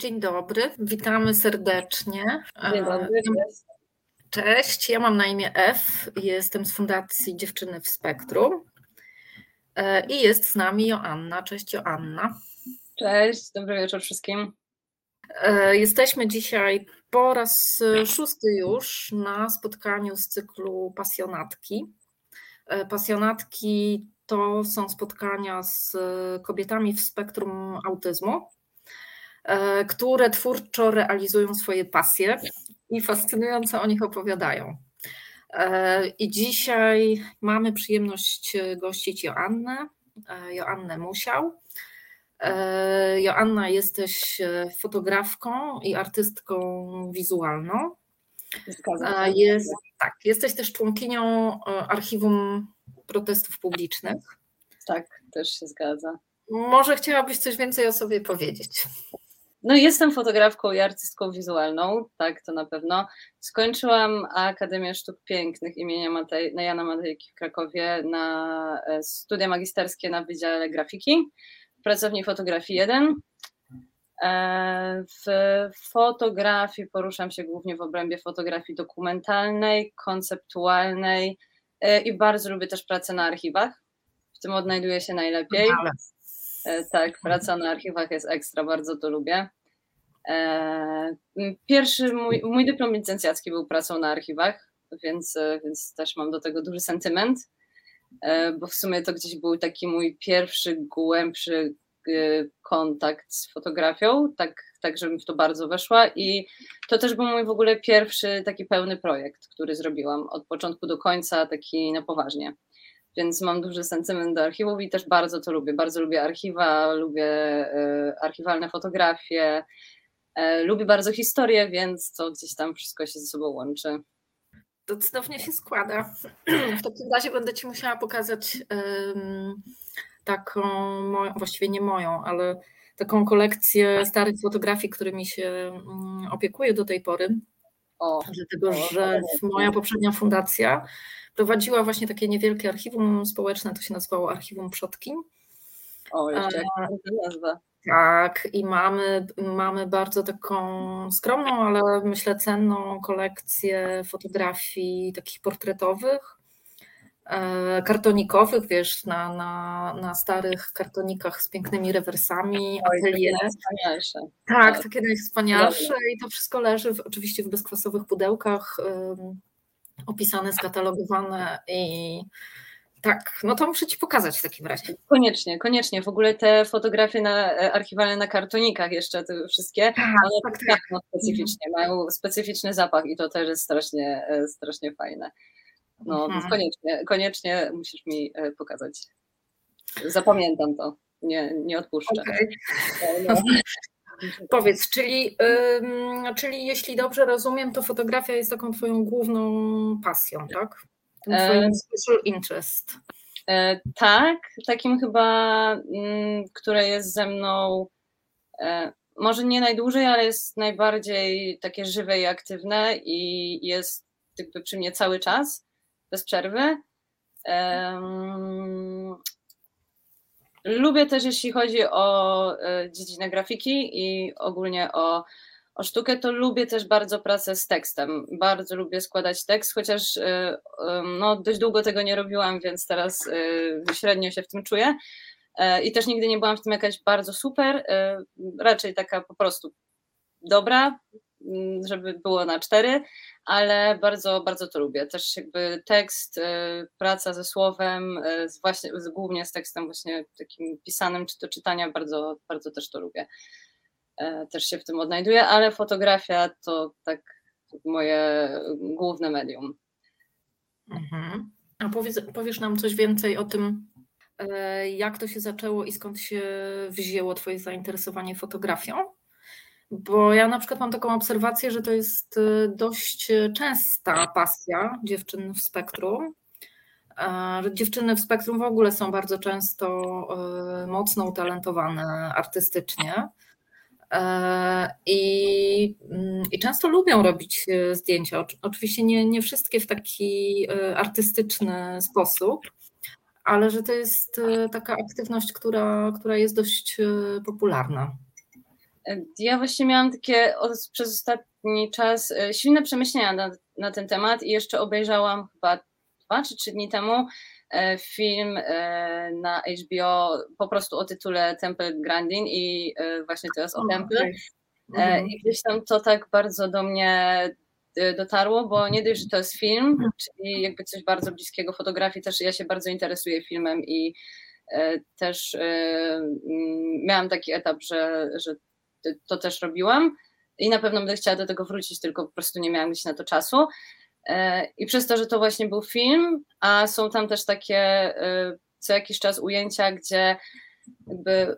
Dzień dobry, witamy serdecznie. Dzień dobry. Cześć, ja mam na imię F, jestem z Fundacji Dziewczyny w Spektrum e, i jest z nami Joanna. Cześć Joanna. Cześć, dobry wieczór wszystkim. E, jesteśmy dzisiaj po raz szósty już na spotkaniu z cyklu Pasjonatki. E, pasjonatki to są spotkania z kobietami w spektrum autyzmu, które twórczo realizują swoje pasje i fascynująco o nich opowiadają. I dzisiaj mamy przyjemność gościć Joannę, Joannę Musiał. Joanna, jesteś fotografką i artystką wizualną. Jest, tak, jesteś też członkinią archiwum protestów publicznych. Tak, też się zgadza. Może chciałabyś coś więcej o sobie powiedzieć? No jestem fotografką i artystką wizualną, tak, to na pewno. Skończyłam Akademię Sztuk Pięknych imienia Matej, na Jana Matejki w Krakowie na e, studia magisterskie na Wydziale Grafiki, w pracowni fotografii 1. E, w fotografii poruszam się głównie w obrębie fotografii dokumentalnej, konceptualnej e, i bardzo lubię też pracę na archiwach. W tym odnajduję się najlepiej. Tak, praca na archiwach jest ekstra, bardzo to lubię. E, pierwszy mój, mój dyplom licencjacki był pracą na archiwach, więc, e, więc też mam do tego duży sentyment, bo w sumie to gdzieś był taki mój pierwszy, głębszy kontakt z fotografią, tak, tak żebym w to bardzo weszła. I to też był mój w ogóle pierwszy taki pełny projekt, który zrobiłam od początku do końca, taki na poważnie więc mam duży sentyment do archiwów i też bardzo to lubię. Bardzo lubię archiwa, lubię e, archiwalne fotografie, e, lubię bardzo historię, więc to gdzieś tam wszystko się ze sobą łączy. To cudownie się składa. W takim razie będę Ci musiała pokazać taką, moją, właściwie nie moją, ale taką kolekcję starych fotografii, którymi się um, opiekuję do tej pory. O, Dlatego, że moja poprzednia fundacja prowadziła właśnie takie niewielkie archiwum społeczne, to się nazywało Archiwum Przodki. O, jeszcze jak nazwa. Tak, i mamy, mamy bardzo taką skromną, ale myślę cenną kolekcję fotografii takich portretowych, kartonikowych, wiesz, na, na, na starych kartonikach z pięknymi rewersami, atelier. Najwspanialsze. Tak, tak, takie najwspanialsze i to wszystko leży w, oczywiście w bezkwasowych pudełkach opisane, skatalogowane i tak, no to muszę Ci pokazać w takim razie. Koniecznie, koniecznie. W ogóle te fotografie na, e, archiwalne na kartonikach jeszcze, te wszystkie, tak, one tak, tak. No, specyficznie, mają specyficzny zapach i to też jest strasznie, e, strasznie fajne. No, mhm. koniecznie, koniecznie musisz mi e, pokazać. Zapamiętam to, nie, nie odpuszczę. Okay. No. Powiedz, czyli, czyli jeśli dobrze rozumiem, to fotografia jest taką Twoją główną pasją, tak? Tym e, Twoim special interest. E, tak, takim chyba, mm, które jest ze mną e, może nie najdłużej, ale jest najbardziej takie żywe i aktywne i jest jakby przy mnie cały czas, bez przerwy. Lubię też, jeśli chodzi o e, dziedzinę grafiki i ogólnie o, o sztukę, to lubię też bardzo pracę z tekstem. Bardzo lubię składać tekst, chociaż e, no, dość długo tego nie robiłam, więc teraz e, średnio się w tym czuję. I też nigdy nie byłam w tym jakaś bardzo super, raczej taka po prostu dobra, żeby było na cztery, ale bardzo, bardzo to lubię. Też jakby tekst, y, praca ze słowem, y, z właśnie, głównie z tekstem właśnie takim pisanym czy do czytania, bardzo, bardzo też to lubię. E, też się w tym odnajduję, ale fotografia to tak moje główne medium. Mhm. A powiedz, powiesz nam coś więcej o tym, e, jak to się zaczęło i skąd się wzięło Twoje zainteresowanie fotografią? Bo ja na przykład mam taką obserwację, że to jest y, dość częsta pasja dziewczyn w spektrum. Dziewczyny w spektrum w ogóle są bardzo często y, mocno utalentowane artystycznie. E, I, mm, I, często lubią robić y, zdjęcia. Oczywiście nie, nie wszystkie w taki artystyczny sposób, ale że to jest taka aktywność, która, która jest dość popularna. Ja właśnie miałam takie przez ostatni czas silne przemyślenia na, na ten temat i jeszcze obejrzałam chyba dwa czy trzy dni temu E, film e, na HBO po prostu o tytule Temple Grandin i e, właśnie teraz o Temple. Mhm. I gdzieś tam to tak bardzo do mnie dotarło, bo nie dość, że to jest film, mhm. czyli jakby coś bardzo bliskiego fotografii, też ja się bardzo interesuję filmem i też miałam taki etap, że, że to też robiłam i na pewno będę chciała do tego wrócić, tylko po prostu nie miałam gdzieś na to czasu. E, I przez to, że to właśnie był film, a są tam też takie e, co jakiś czas ujęcia, gdzie jakby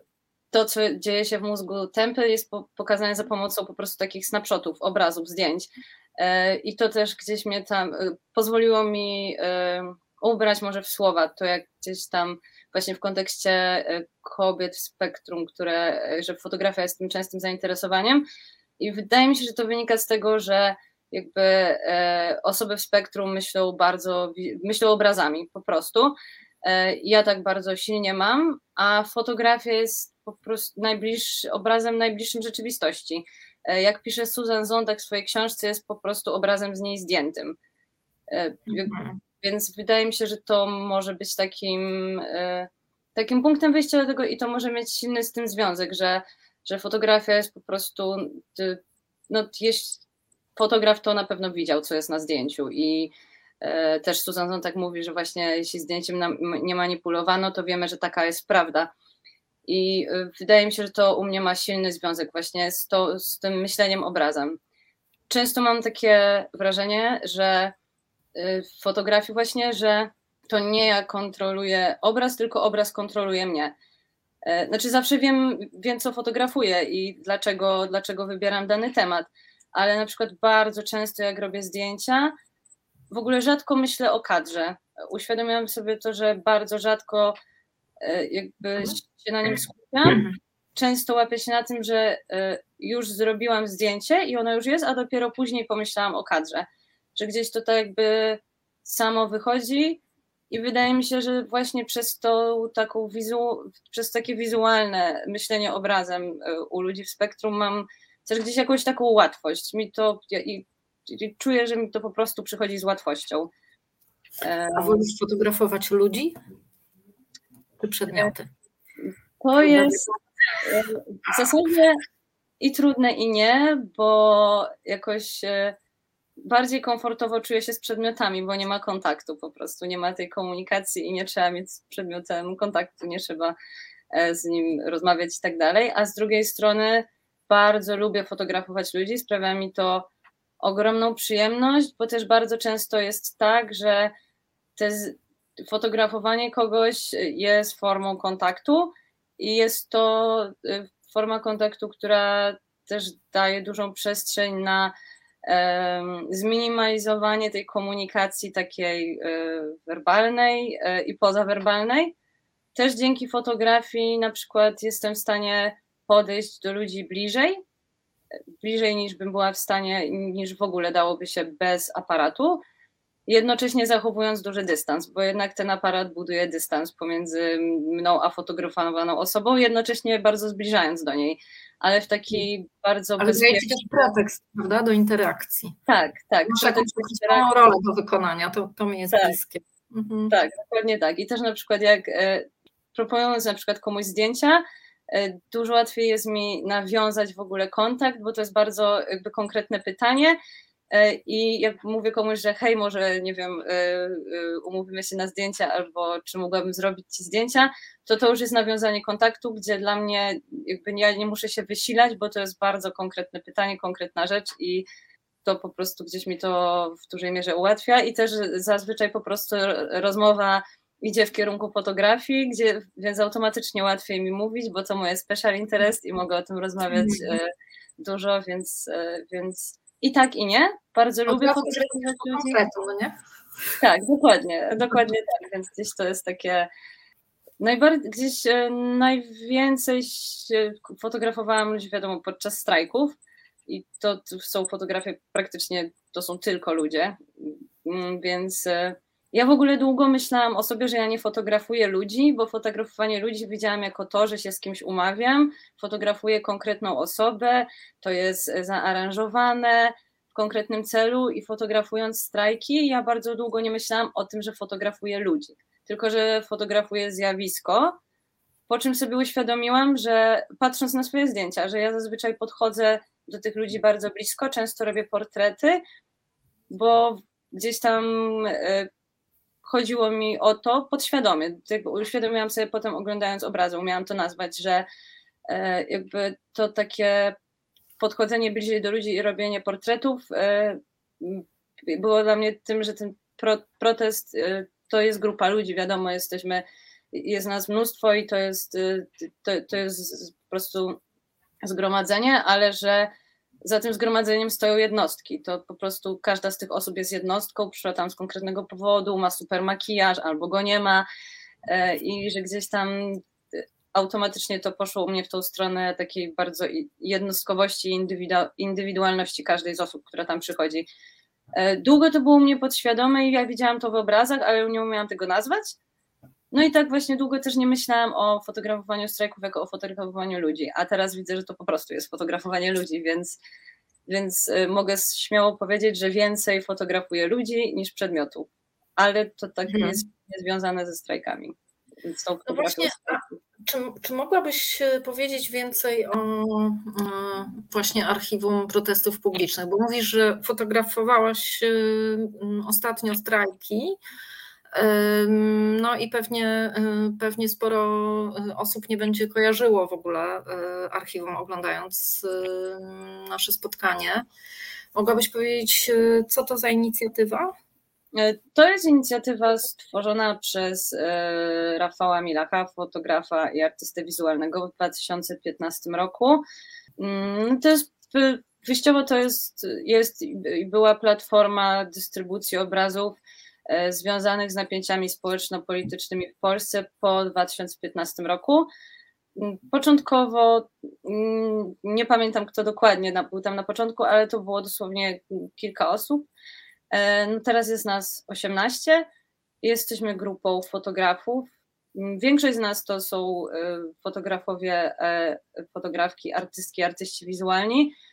to, co dzieje się w mózgu tempy, jest pokazane za pomocą po prostu takich snapshotów, obrazów, zdjęć. E, I to też gdzieś mnie tam pozwoliło mi ubrać może w słowa to, jak gdzieś tam właśnie w kontekście kobiet w spektrum, które, że fotografia jest tym częstym zainteresowaniem. I wydaje mi się, że to wynika z tego, że jakby e, osoby w spektrum myślą bardzo, myślą obrazami po prostu. E, ja tak bardzo silnie mam, a fotografia jest po prostu obrazem najbliższym rzeczywistości. E, jak pisze Susan Zondak w swojej książce, jest po prostu obrazem z niej zdjętym. Więc wydaje mi się, że to może być takim, takim punktem wyjścia do tego i to może mieć silny z tym związek, że, że fotografia jest po prostu, no, jest, fotograf to na pewno widział, co jest na zdjęciu i e, też Susan tak mówi, że właśnie jeśli zdjęciem nie manipulowano, to wiemy, że taka jest prawda. I e, wydaje mi się, że to u mnie ma silny związek właśnie z, to, z tym myśleniem obrazem. Często mam takie wrażenie, że e, w fotografii właśnie, że to nie ja kontroluję obraz, tylko obraz kontroluje mnie. Znaczy zawsze wiem, wiem co fotografuję i dlaczego, dlaczego wybieram dany temat ale na przykład bardzo często jak robię zdjęcia, w ogóle rzadko myślę o kadrze. Uświadomiłam sobie to, że bardzo rzadko e, jakby się na nim skupiam. Mhm. Często łapię się na tym, że e, już zrobiłam zdjęcie i ono już jest, a dopiero później pomyślałam o kadrze. Że gdzieś to tak jakby samo wychodzi i wydaje mi się, że właśnie przez to taką wizu, przez takie wizualne myślenie obrazem e, u ludzi w spektrum mam też gdzieś jakąś taką łatwość. Mi to i, i czuję, że mi to po prostu przychodzi z łatwością. A wolisz fotografować ludzi czy przedmioty? To jest w zasadzie i trudne, i nie, bo jakoś e, bardziej komfortowo czuję się z przedmiotami, bo nie ma kontaktu po prostu, nie ma tej komunikacji i nie trzeba mieć z przedmiotem kontaktu, nie trzeba e, z nim rozmawiać i tak dalej, a z drugiej strony bardzo lubię fotografować ludzi, sprawia mi to ogromną przyjemność, bo też bardzo często jest tak, że te fotografowanie kogoś jest formą kontaktu i jest to y, forma kontaktu, która też daje dużą przestrzeń na zminimalizowanie tej komunikacji takiej um, werbalnej um, i pozawerbalnej. Też dzięki fotografii na przykład jestem w stanie podejść do ludzi bliżej, bliżej niż bym była w stanie, niż w ogóle dałoby się bez aparatu, jednocześnie zachowując duży dystans, bo jednak ten aparat buduje dystans pomiędzy mną a fotografowaną osobą, jednocześnie bardzo zbliżając do niej, ale w taki bardzo ale bezpieczny... Ale też pretekst, prawda, do interakcji. Tak, tak. Masz jakąś rolę do wykonania, to, to mi jest tak. bliskie. Mhm. Tak, dokładnie tak. I też na przykład jak e, proponując na przykład komuś zdjęcia, E, dużo łatwiej jest mi nawiązać w ogóle kontakt, bo to jest bardzo jakby konkretne pytanie. E, I jak mówię komuś, że hej, może nie wiem, e, umówimy się na zdjęcia, albo czy mogłabym zrobić ci zdjęcia, to to już jest nawiązanie kontaktu, gdzie dla mnie jakby ja nie muszę się wysilać, bo to jest bardzo konkretne pytanie, konkretna rzecz i to po prostu gdzieś mi to w dużej mierze ułatwia i też zazwyczaj po prostu rozmowa idzie w kierunku fotografii, gdzie, więc automatycznie łatwiej mi mówić, bo to moje special interest i mogę o tym rozmawiać mm. dużo, więc, e, więc i tak i nie. Bardzo lubię fotografować ludzi. No nie? Tak, dokładnie, dokładnie tak, więc gdzieś to jest takie najbardziej, gdzieś e, najwięcej fotografowałam ludzi, wiadomo, podczas strajków i to są fotografie praktycznie, to są tylko ludzie, mm, więc Ja w ogóle długo myślałam o sobie, że ja nie fotografuję ludzi, bo fotografowanie ludzi widziałam jako to, że się z kimś umawiam, fotografuję konkretną osobę, to jest zaaranżowane w konkretnym celu i fotografując strajki, ja bardzo długo nie myślałam o tym, że fotografuję ludzi, tylko że fotografuję zjawisko, po czym sobie uświadomiłam, że patrząc na swoje zdjęcia, że ja zazwyczaj podchodzę do tych ludzi bardzo blisko, często robię portrety, bo gdzieś tam e, chodziło mi o to podświadomie. Uświadomiłam sobie potem oglądając obrazy, umiałam to nazwać, że e, jakby to takie podchodzenie bliżej do ludzi i robienie portretów e, było dla mnie tym, że ten protest to jest grupa ludzi, wiadomo, jesteśmy, jest nas mnóstwo i to jest, to, to jest po prostu zgromadzenie, ale że za tym zgromadzeniem stoją jednostki. To po prostu każda z tych osób jest jednostką, przyszła tam z konkretnego powodu, ma super makijaż albo go nie ma e, i że gdzieś tam automatycznie to poszło u mnie w tą stronę takiej bardzo jednostkowości i indywidualności każdej z osób, która tam przychodzi. E, długo to było u mnie podświadome i ja widziałam to w obrazach, ale nie umiałam tego nazwać. No i tak właśnie długo też nie myślałam o fotografowaniu strajków jako o fotografowaniu ludzi, a teraz widzę, że to po prostu jest fotografowanie ludzi, więc, więc y, mogę śmiało powiedzieć, że więcej fotografuję ludzi niż przedmiotów, ale to tak mhm. jest związane ze strajkami. Więc tą no właśnie, czy, czy mogłabyś powiedzieć więcej o, o właśnie archiwum protestów publicznych? Bo mówisz, że fotografowałaś y, ostatnio strajki. No i pewnie, pewnie sporo y, osób nie będzie kojarzyło w ogóle y, archiwum, oglądając nasze spotkanie. Mogłabyś powiedzieć, y, co to za inicjatywa? To jest inicjatywa stworzona przez Rafała Milaka, fotografa i artystę wizualnego w 2015 roku. Mm, to jest wyjściowo to jest, jest była platforma dystrybucji obrazów związanych z napięciami społeczno-politycznymi w Polsce po 2015 roku. Mm, początkowo mm, nie pamiętam kto dokładnie był tam na początku, ale to było dosłownie kilka osób. E, no teraz jest nas 18. Jesteśmy grupą fotografów. Mm, większość z nas to są e, fotografowie, fotografki, artystki, artyści wizualni E,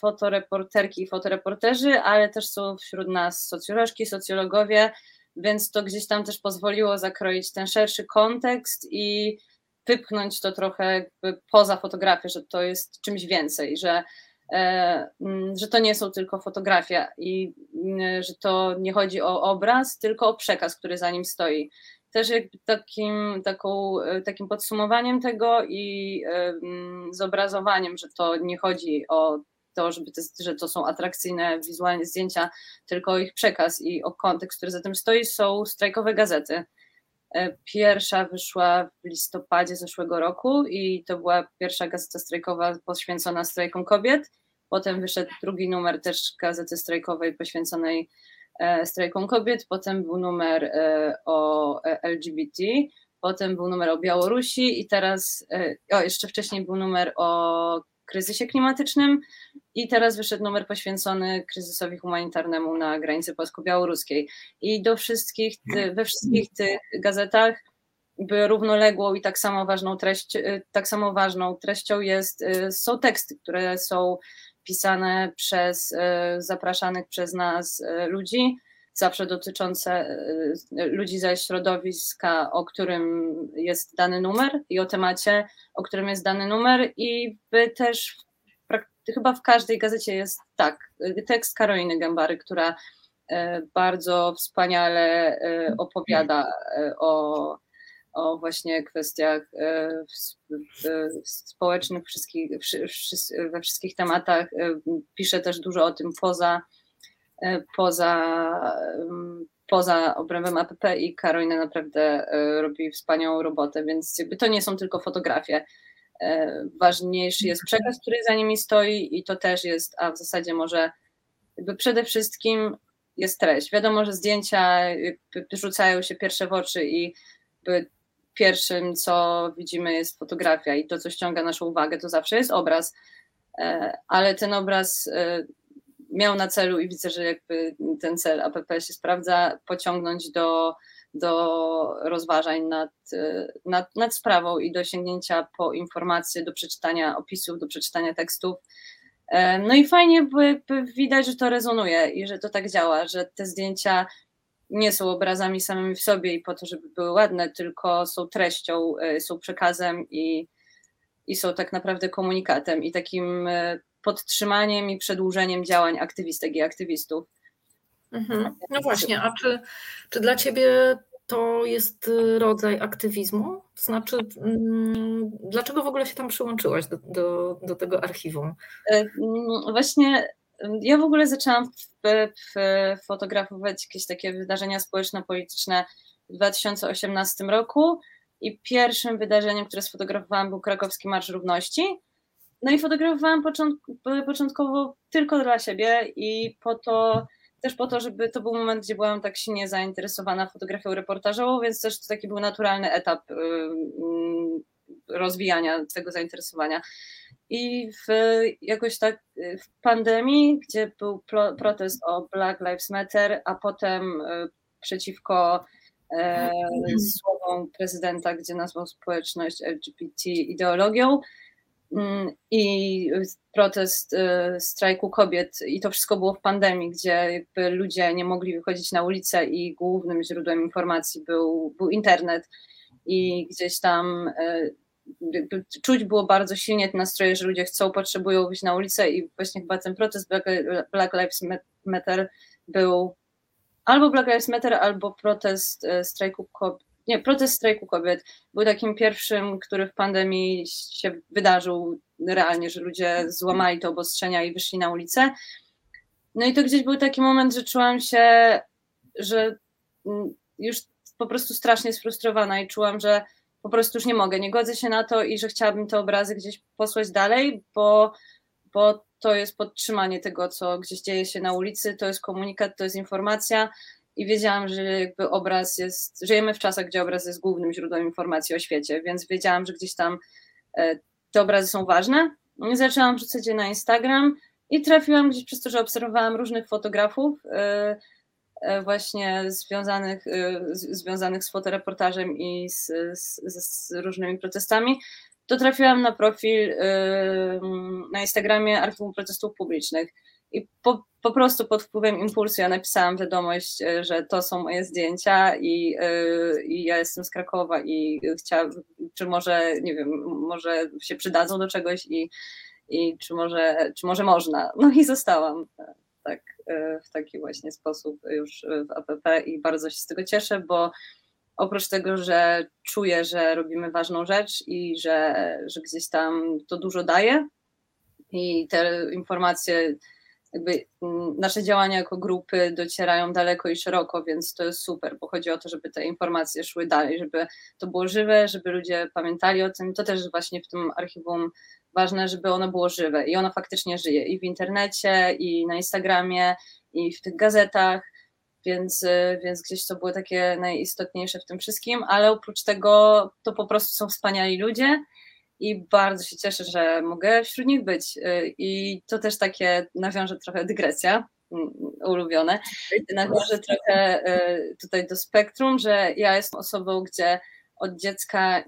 fotoreporterki i fotoreporterzy, ale też są wśród nas socjolożki, socjologowie, więc to gdzieś tam też pozwoliło zakroić ten szerszy kontekst i wypchnąć to trochę poza fotografię, że to jest czymś więcej, że, e, mm, że to nie są tylko fotografie i mm, że to nie chodzi o obraz, tylko o przekaz, który za nim stoi. Też jakby takim, taką, e, takim podsumowaniem tego i mm, zobrazowaniem, że to nie chodzi o to, żeby że to są atrakcyjne wizualnie zdjęcia, tylko o ich przekaz i o kontekst, który za tym stoi, są strajkowe gazety. E, pierwsza wyszła w listopadzie zeszłego roku i to była pierwsza gazeta strajkowa poświęcona strajkom kobiet. Potem wyszedł drugi numer też gazety strajkowej poświęconej e, strajkom kobiet. Potem był numer e, o LGBT, potem był numer o Białorusi i teraz, o jeszcze wcześniej był numer o kryzysie klimatycznym i teraz wyszedł numer poświęcony kryzysowi humanitarnemu na granicy polsko-białoruskiej. I do wszystkich, we wszystkich tych gazetach by równoległą i tak samo ważną treść, tak samo ważną treścią jest, są teksty, które są pisane przez zapraszanych przez nas ludzi, zawsze dotyczące ludzi ze środowiska, o którym jest dany numer i o temacie, o którym jest dany numer i by też chyba w każdej gazecie jest tak, tekst Karoliny Gębary, która e, bardzo wspaniale e, opowiada e, o, o właśnie kwestiach społecznych, wszystkich, we wszystkich tematach. Pisze też dużo o tym poza, poza, poza obrębem APP i Karolina naprawdę robi wspaniałą robotę, więc to nie są tylko fotografie. E, ważniejszy jest przekaz, który za nimi stoi i to też jest, a w zasadzie może przede wszystkim jest treść. Wiadomo, że zdjęcia rzucają się pierwsze w oczy i pierwszym, co widzimy, jest fotografia i to, co ściąga naszą uwagę, to zawsze jest obraz, e, ale ten obraz e, miał na celu i widzę, że jakby ten cel APP się sprawdza, pociągnąć do, do rozważań nad, nad, nad sprawą i do sięgnięcia po informacje, do przeczytania opisów, do przeczytania tekstów. No i fajnie, bo widać, że to rezonuje i że to tak działa, że te zdjęcia nie są obrazami samymi w sobie i po to, żeby były ładne, tylko są treścią, są przekazem i, i są tak naprawdę komunikatem i takim podtrzymaniem i przedłużeniem działań aktywistek i aktywistów. Mhm. No właśnie, a czy, czy dla Ciebie to jest rodzaj aktywizmu? To znaczy, mm, dlaczego w ogóle się tam przyłączyłaś do, do, do tego archiwum? E, właśnie ja w ogóle zaczęłam fotografować jakieś takie wydarzenia społeczno-polityczne w 2018 roku i pierwszym wydarzeniem, które sfotografowałam był krakowski Marsz Równości. No i fotografowałam początkowo tylko dla siebie i po to, też po to, żeby to był moment, gdzie byłam tak silnie zainteresowana fotografią reportażową, więc też to taki był naturalny etap rozwijania tego zainteresowania. I w, jakoś tak w pandemii, gdzie był protest o Black Lives Matter, a potem przeciwko e, słowom prezydenta, gdzie nazwał społeczność LGBT ideologią, Mm, i protest y, strajku kobiet. I to wszystko było w pandemii, gdzie ludzie nie mogli wychodzić na ulicę i głównym źródłem informacji był, był internet. I gdzieś tam y, czuć było bardzo silnie te nastroje, że ludzie chcą, potrzebują wyjść na ulicę i właśnie chyba ten protest Black, Black Lives Matter był albo Black Lives Matter, albo protest y, strajku kobiet nie, protest strajku kobiet był takim pierwszym, który w pandemii się wydarzył realnie, że ludzie złamali te obostrzenia i wyszli na ulicę. No i to gdzieś był taki moment, że czułam się, że już po prostu strasznie sfrustrowana i czułam, że po prostu już nie mogę, nie godzę się na to i że chciałabym te obrazy gdzieś posłać dalej, bo, bo to jest podtrzymanie tego, co gdzieś dzieje się na ulicy, to jest komunikat, to jest informacja, i wiedziałam, że jakby obraz jest, żyjemy w czasach, gdzie obraz jest głównym źródłem informacji o świecie, więc wiedziałam, że gdzieś tam e, te obrazy są ważne. I zaczęłam wrzucać je na Instagram i trafiłam gdzieś przez to, że obserwowałam różnych fotografów e, właśnie związanych, związanych z fotoreportażem i z, z, z różnymi protestami, to trafiłam na profil na Instagramie Archiwum Protestów Publicznych. I po, po prostu pod wpływem impulsu ja napisałam wiadomość, e, że to są moje zdjęcia i, i ja jestem z Krakowa i chciałam, czy może, nie wiem, może się przydadzą do czegoś i, i czy, może, czy może można. No i zostałam e, tak, w taki właśnie sposób już w APP i bardzo się z tego cieszę, bo oprócz tego, że czuję, że robimy ważną rzecz i że, że gdzieś tam to dużo daje i te informacje jakby nasze działania jako grupy docierają daleko i szeroko, więc to jest super, bo chodzi o to, żeby te informacje szły dalej, żeby to było żywe, żeby ludzie pamiętali o tym. To też właśnie w tym archiwum ważne, żeby ono było żywe i ono faktycznie żyje i w internecie, i na Instagramie, i w tych gazetach. Więc, więc gdzieś to było takie najistotniejsze w tym wszystkim, ale oprócz tego to po prostu są wspaniali ludzie i bardzo się cieszę, że mogę wśród nich być. Y, I to też takie nawiążę trochę dygresja mm, ulubione. Nawiążę trochę y, tutaj do spektrum, że ja jestem osobą, gdzie od dziecka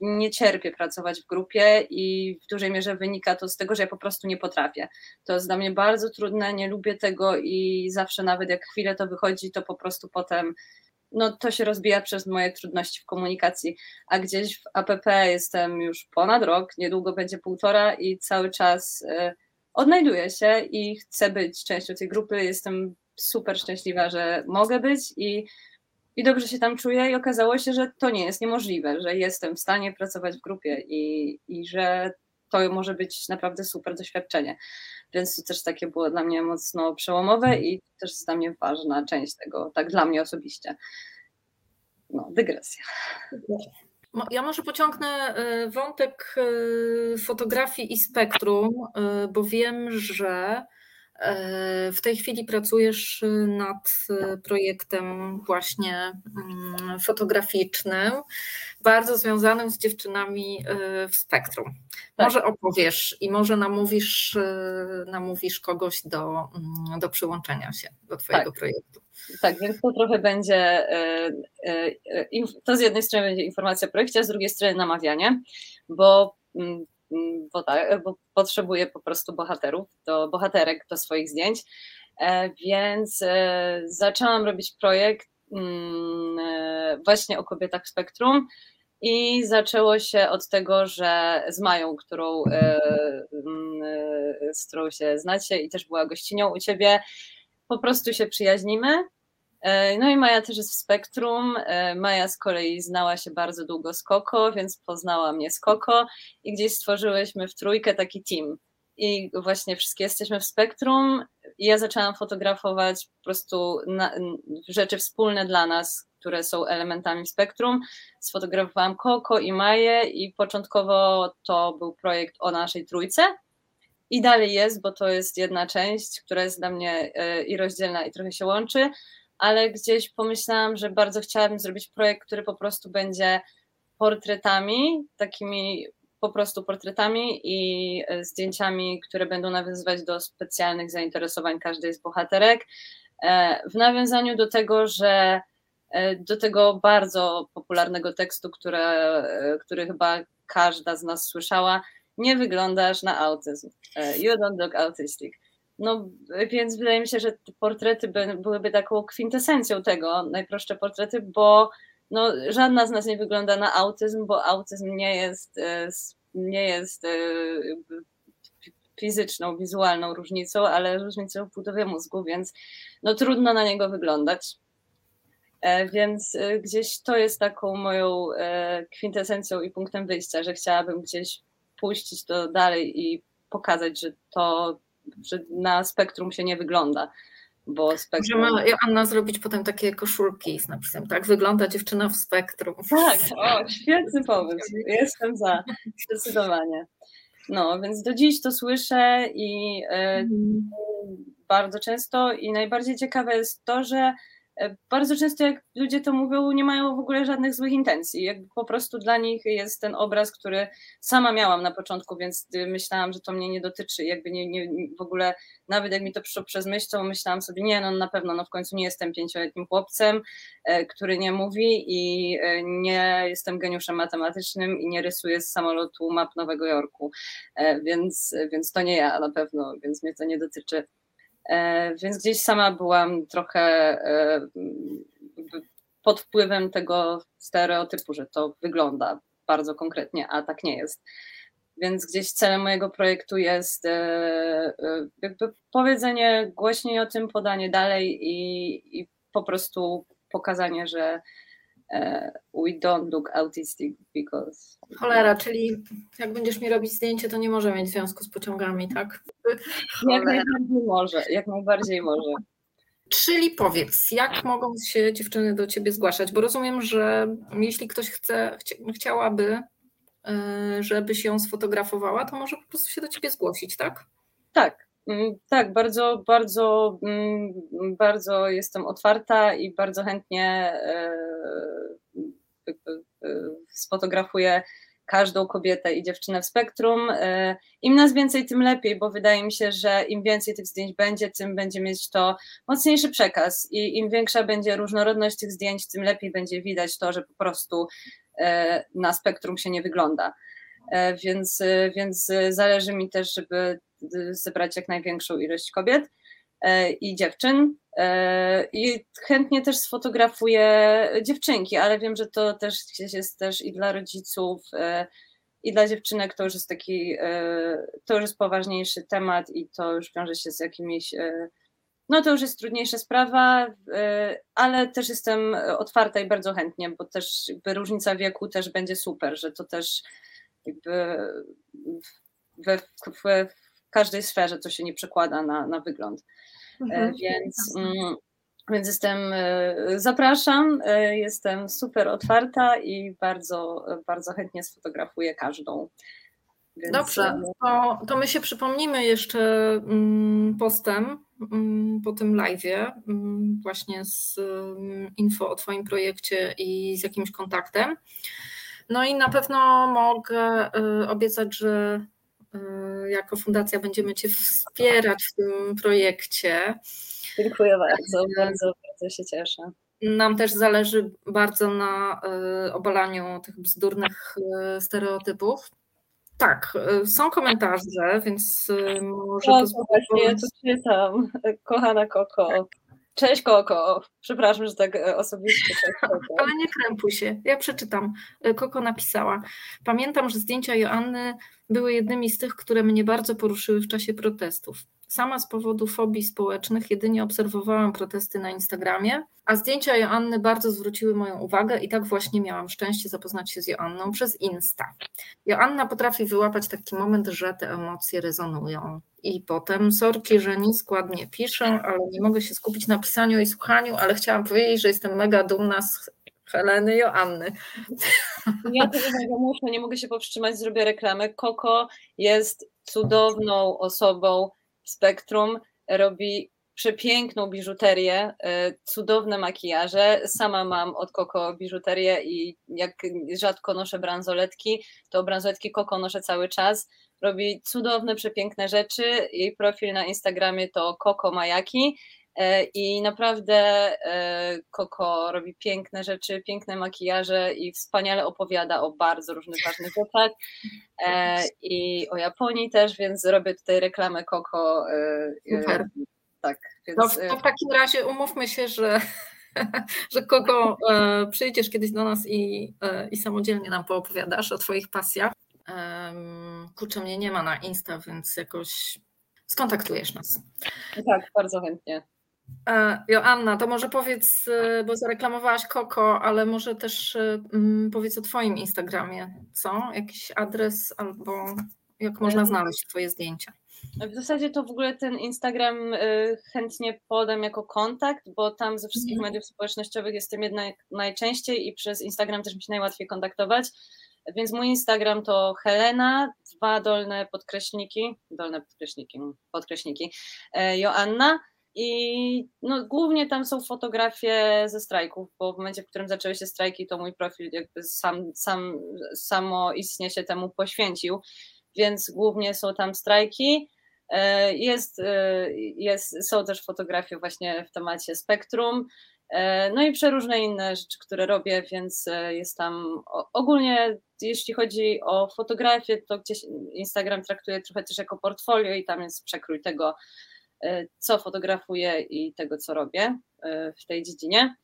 nie cierpię pracować w grupie i w dużej mierze wynika to z tego, że ja po prostu nie potrafię. To jest dla mnie bardzo trudne, nie lubię tego i zawsze nawet jak chwilę to wychodzi, to po prostu potem no to się rozbija przez moje trudności w komunikacji, a gdzieś w APP jestem już ponad rok, niedługo będzie półtora i cały czas y, odnajduję się i chcę być częścią tej grupy. Jestem super szczęśliwa, że mogę być i, i dobrze się tam czuję i okazało się, że to nie jest niemożliwe, że jestem w stanie pracować w grupie i, i że to może być naprawdę super doświadczenie. Więc to też takie było dla mnie mocno przełomowe i też jest dla mnie ważna część tego, tak dla mnie osobiście. No, dygresja. Ja może pociągnę y, wątek y, fotografii i spektrum, y, bo wiem, że w tej chwili pracujesz nad projektem właśnie mm, fotograficznym. bardzo związanym z dziewczynami w spektrum. Tak. Może opowiesz i może namówisz, namówisz kogoś do, mm, do przyłączenia się do Twojego tak. projektu. Tak, więc to trochę będzie, to z jednej strony będzie informacja o projekcie, a z drugiej strony namawianie, bo mm, bo, tak, bo potrzebuję po prostu bohaterów, do, bohaterek do swoich zdjęć. E, więc e, zaczęłam robić projekt mm, e, właśnie o kobietach w spektrum. I zaczęło się od tego, że z Mają, którą, mm, z którą się znacie i też była gościnią u ciebie, po prostu się przyjaźnimy no i Maja też jest w spektrum. E, Maja z kolei znała się bardzo długo z Koko, więc poznała mnie z Koko i gdzieś stworzyłyśmy w trójkę taki team. I właśnie wszystkie jesteśmy w spektrum. I ja zaczęłam fotografować po prostu na, rzeczy wspólne dla nas, które są elementami spektrum. Sfotografowałam Koko i Maję i początkowo to był projekt o naszej trójce. I dalej jest, bo to jest jedna część, która jest dla mnie e, i rozdzielna, i trochę się łączy ale gdzieś pomyślałam, że bardzo chciałabym zrobić projekt, który po prostu będzie portretami, takimi po prostu portretami i e, zdjęciami, które będą nawiązywać do specjalnych zainteresowań każdej z bohaterek. E, w nawiązaniu do tego, że e, do tego bardzo popularnego tekstu, które, który chyba każda z nas słyszała, nie wyglądasz na autyzm. You don't look autistic. No więc wydaje mi się, że te portrety by, byłyby taką kwintesencją tego, najprostsze portrety, bo no, żadna z nas nie wygląda na autyzm, bo autyzm nie jest, e, nie jest e, fizyczną, wizualną różnicą, ale różnicą w budowie mózgu, więc no, trudno na niego wyglądać. E, więc gdzieś to jest taką moją kwintesencją i punktem wyjścia, że chciałabym gdzieś puścić to dalej i pokazać, że to że na spektrum się nie wygląda. Bo spektrum... Możemy Anna zrobić potem takie koszulki z napisem, tak? Wygląda dziewczyna w spektrum. Tak, o, świetny pomysł. Jestem za, zdecydowanie. No, więc do dziś to słyszę i mm. bardzo często i najbardziej ciekawe jest to, że bardzo często jak ludzie to mówią, nie mają w ogóle żadnych złych intencji. Jakby po prostu dla nich jest ten obraz, który sama miałam na początku, więc myślałam, że to mnie nie dotyczy. Jakby nie, nie, w ogóle, nawet jak mi to przyszło przez myśl, to myślałam sobie, nie, no na pewno, no w końcu nie jestem pięcioletnim chłopcem, e, który nie mówi i e, nie jestem geniuszem matematycznym i nie rysuję z samolotu map Nowego Jorku, więc, więc to nie ja na pewno, więc mnie to nie dotyczy. E, więc gdzieś sama byłam trochę e, pod wpływem tego stereotypu, że to wygląda bardzo konkretnie, a tak nie jest. Więc gdzieś celem mojego projektu jest e, jakby powiedzenie głośniej o tym, podanie dalej i, i po prostu pokazanie, że we don't look autistic because. Cholera, czyli jak będziesz mi robić zdjęcie, to nie może mieć związku z pociągami, tak? Jak najbardziej może, jak najbardziej może. Czyli powiedz, jak mogą się dziewczyny do ciebie zgłaszać? Bo rozumiem, że jeśli ktoś chce, chciałaby, e, żebyś ją sfotografowała, to może po prostu się do ciebie zgłosić, tak? Tak, tak, bardzo, bardzo, mm, bardzo jestem otwarta i bardzo chętnie e, sfotografuję każdą kobietę i dziewczynę w spektrum. E, Im nas więcej, tym lepiej, bo wydaje mi się, że im więcej tych zdjęć będzie, tym będzie mieć to mocniejszy przekaz i im większa będzie różnorodność tych zdjęć, tym lepiej będzie widać to, że po prostu e, na spektrum się nie wygląda. E, więc, więc zależy mi też, żeby zebrać jak największą ilość kobiet i dziewczyn. I chętnie też sfotografuję dziewczynki, ale wiem, że to też jest też i dla rodziców, e, i dla dziewczynek to już jest taki, e, to już jest poważniejszy temat i to już wiąże się z jakimiś, e, no to już jest trudniejsza sprawa, ale też jestem otwarta i bardzo chętnie, bo też różnica wieku też będzie super, że to też jakby we, we, w każdej sferze to się nie przekłada na, na wygląd. Mhm. E, więc, mm, więc jestem, e, zapraszam, e, jestem super otwarta i bardzo, bardzo chętnie sfotografuję każdą. Więc... Dobrze, to, to my się przypomnimy jeszcze mm, postem mm, po tym live'ie, właśnie z info o Twoim projekcie i z jakimś kontaktem. No i na pewno mogę obiecać, że jako fundacja będziemy Cię wspierać w tym projekcie. Dziękuję bardzo, bardzo, bardzo się cieszę. Nam też zależy bardzo na obalaniu tych bzdurnych stereotypów. Tak, są komentarze, więc może. O, właśnie, ja tu czytam. Kochana Koko. Cześć Koko. Przepraszam, że tak e, osobiście. Ale nie krępuj się. Ja przeczytam. E, Koko napisała. Pamiętam, że zdjęcia Joanny były jednymi z tych, które mnie bardzo poruszyły w czasie protestów. Sama z powodu fobii społecznych jedynie obserwowałam protesty na Instagramie, a zdjęcia Joanny bardzo zwróciły moją uwagę i tak właśnie miałam szczęście zapoznać się z Joanną przez Insta. Joanna potrafi wyłapać taki moment, że te emocje rezonują. I potem, sorki, że nieskładnie piszę, ale nie mogę się skupić na pisaniu i słuchaniu, ale chciałam powiedzieć, że jestem mega dumna z Heleny Joanny. Ja tego muszę, nie mogę się powstrzymać, zrobię reklamę. Koko jest cudowną osobą, spektrum, robi przepiękną biżuterię, e, cudowne makijaże. Sama mam od Koko biżuterię i jak rzadko noszę bransoletki, to bransoletki Koko noszę cały czas. Robi cudowne, przepiękne rzeczy. Jej profil na Instagramie to Koko Majaki. E, I naprawdę Koko robi piękne rzeczy, piękne makijaże i wspaniale opowiada o bardzo różnych ważnych rzeczach. E, I o Japonii też, więc robię tutaj reklamę Koko. E, Super. Tak. Więc... To, w, to w takim razie umówmy się, że że Koko przyjdziesz kiedyś do nas i, i samodzielnie nam poopowiadasz o Twoich pasjach. Kurczę, mnie nie ma na Insta, więc jakoś skontaktujesz nas. Tak, bardzo chętnie. E, Joanna, to może powiedz, e, bo zareklamowałaś Koko, ale może też e, mm, powiedz o Twoim Instagramie, co? Jakiś adres albo jak można znaleźć Twoje zdjęcia? W zasadzie to w ogóle ten Instagram chętnie podam jako kontakt, bo tam ze wszystkich mhm. mediów społecznościowych jestem jednak najczęściej i przez Instagram też mi się najłatwiej kontaktować. Więc mój Instagram to Helena, dwa dolne podkreśniki, dolne podkreśniki, podkreśniki, Joanna. I no, głównie tam są fotografie ze strajków, bo w momencie, w którym zaczęły się strajki, to mój profil jakby sam, sam samoistnie się temu poświęcił, więc głównie są tam strajki. E, jest, e, jest, są też fotografie właśnie w temacie spektrum, e, no i przeróżne inne rzeczy, które robię, więc jest tam ogólnie, jeśli chodzi o fotografię, to gdzieś Instagram traktuje trochę też jako portfolio i tam jest przekrój tego, co fotografuję i tego, co robię e, w tej dziedzinie.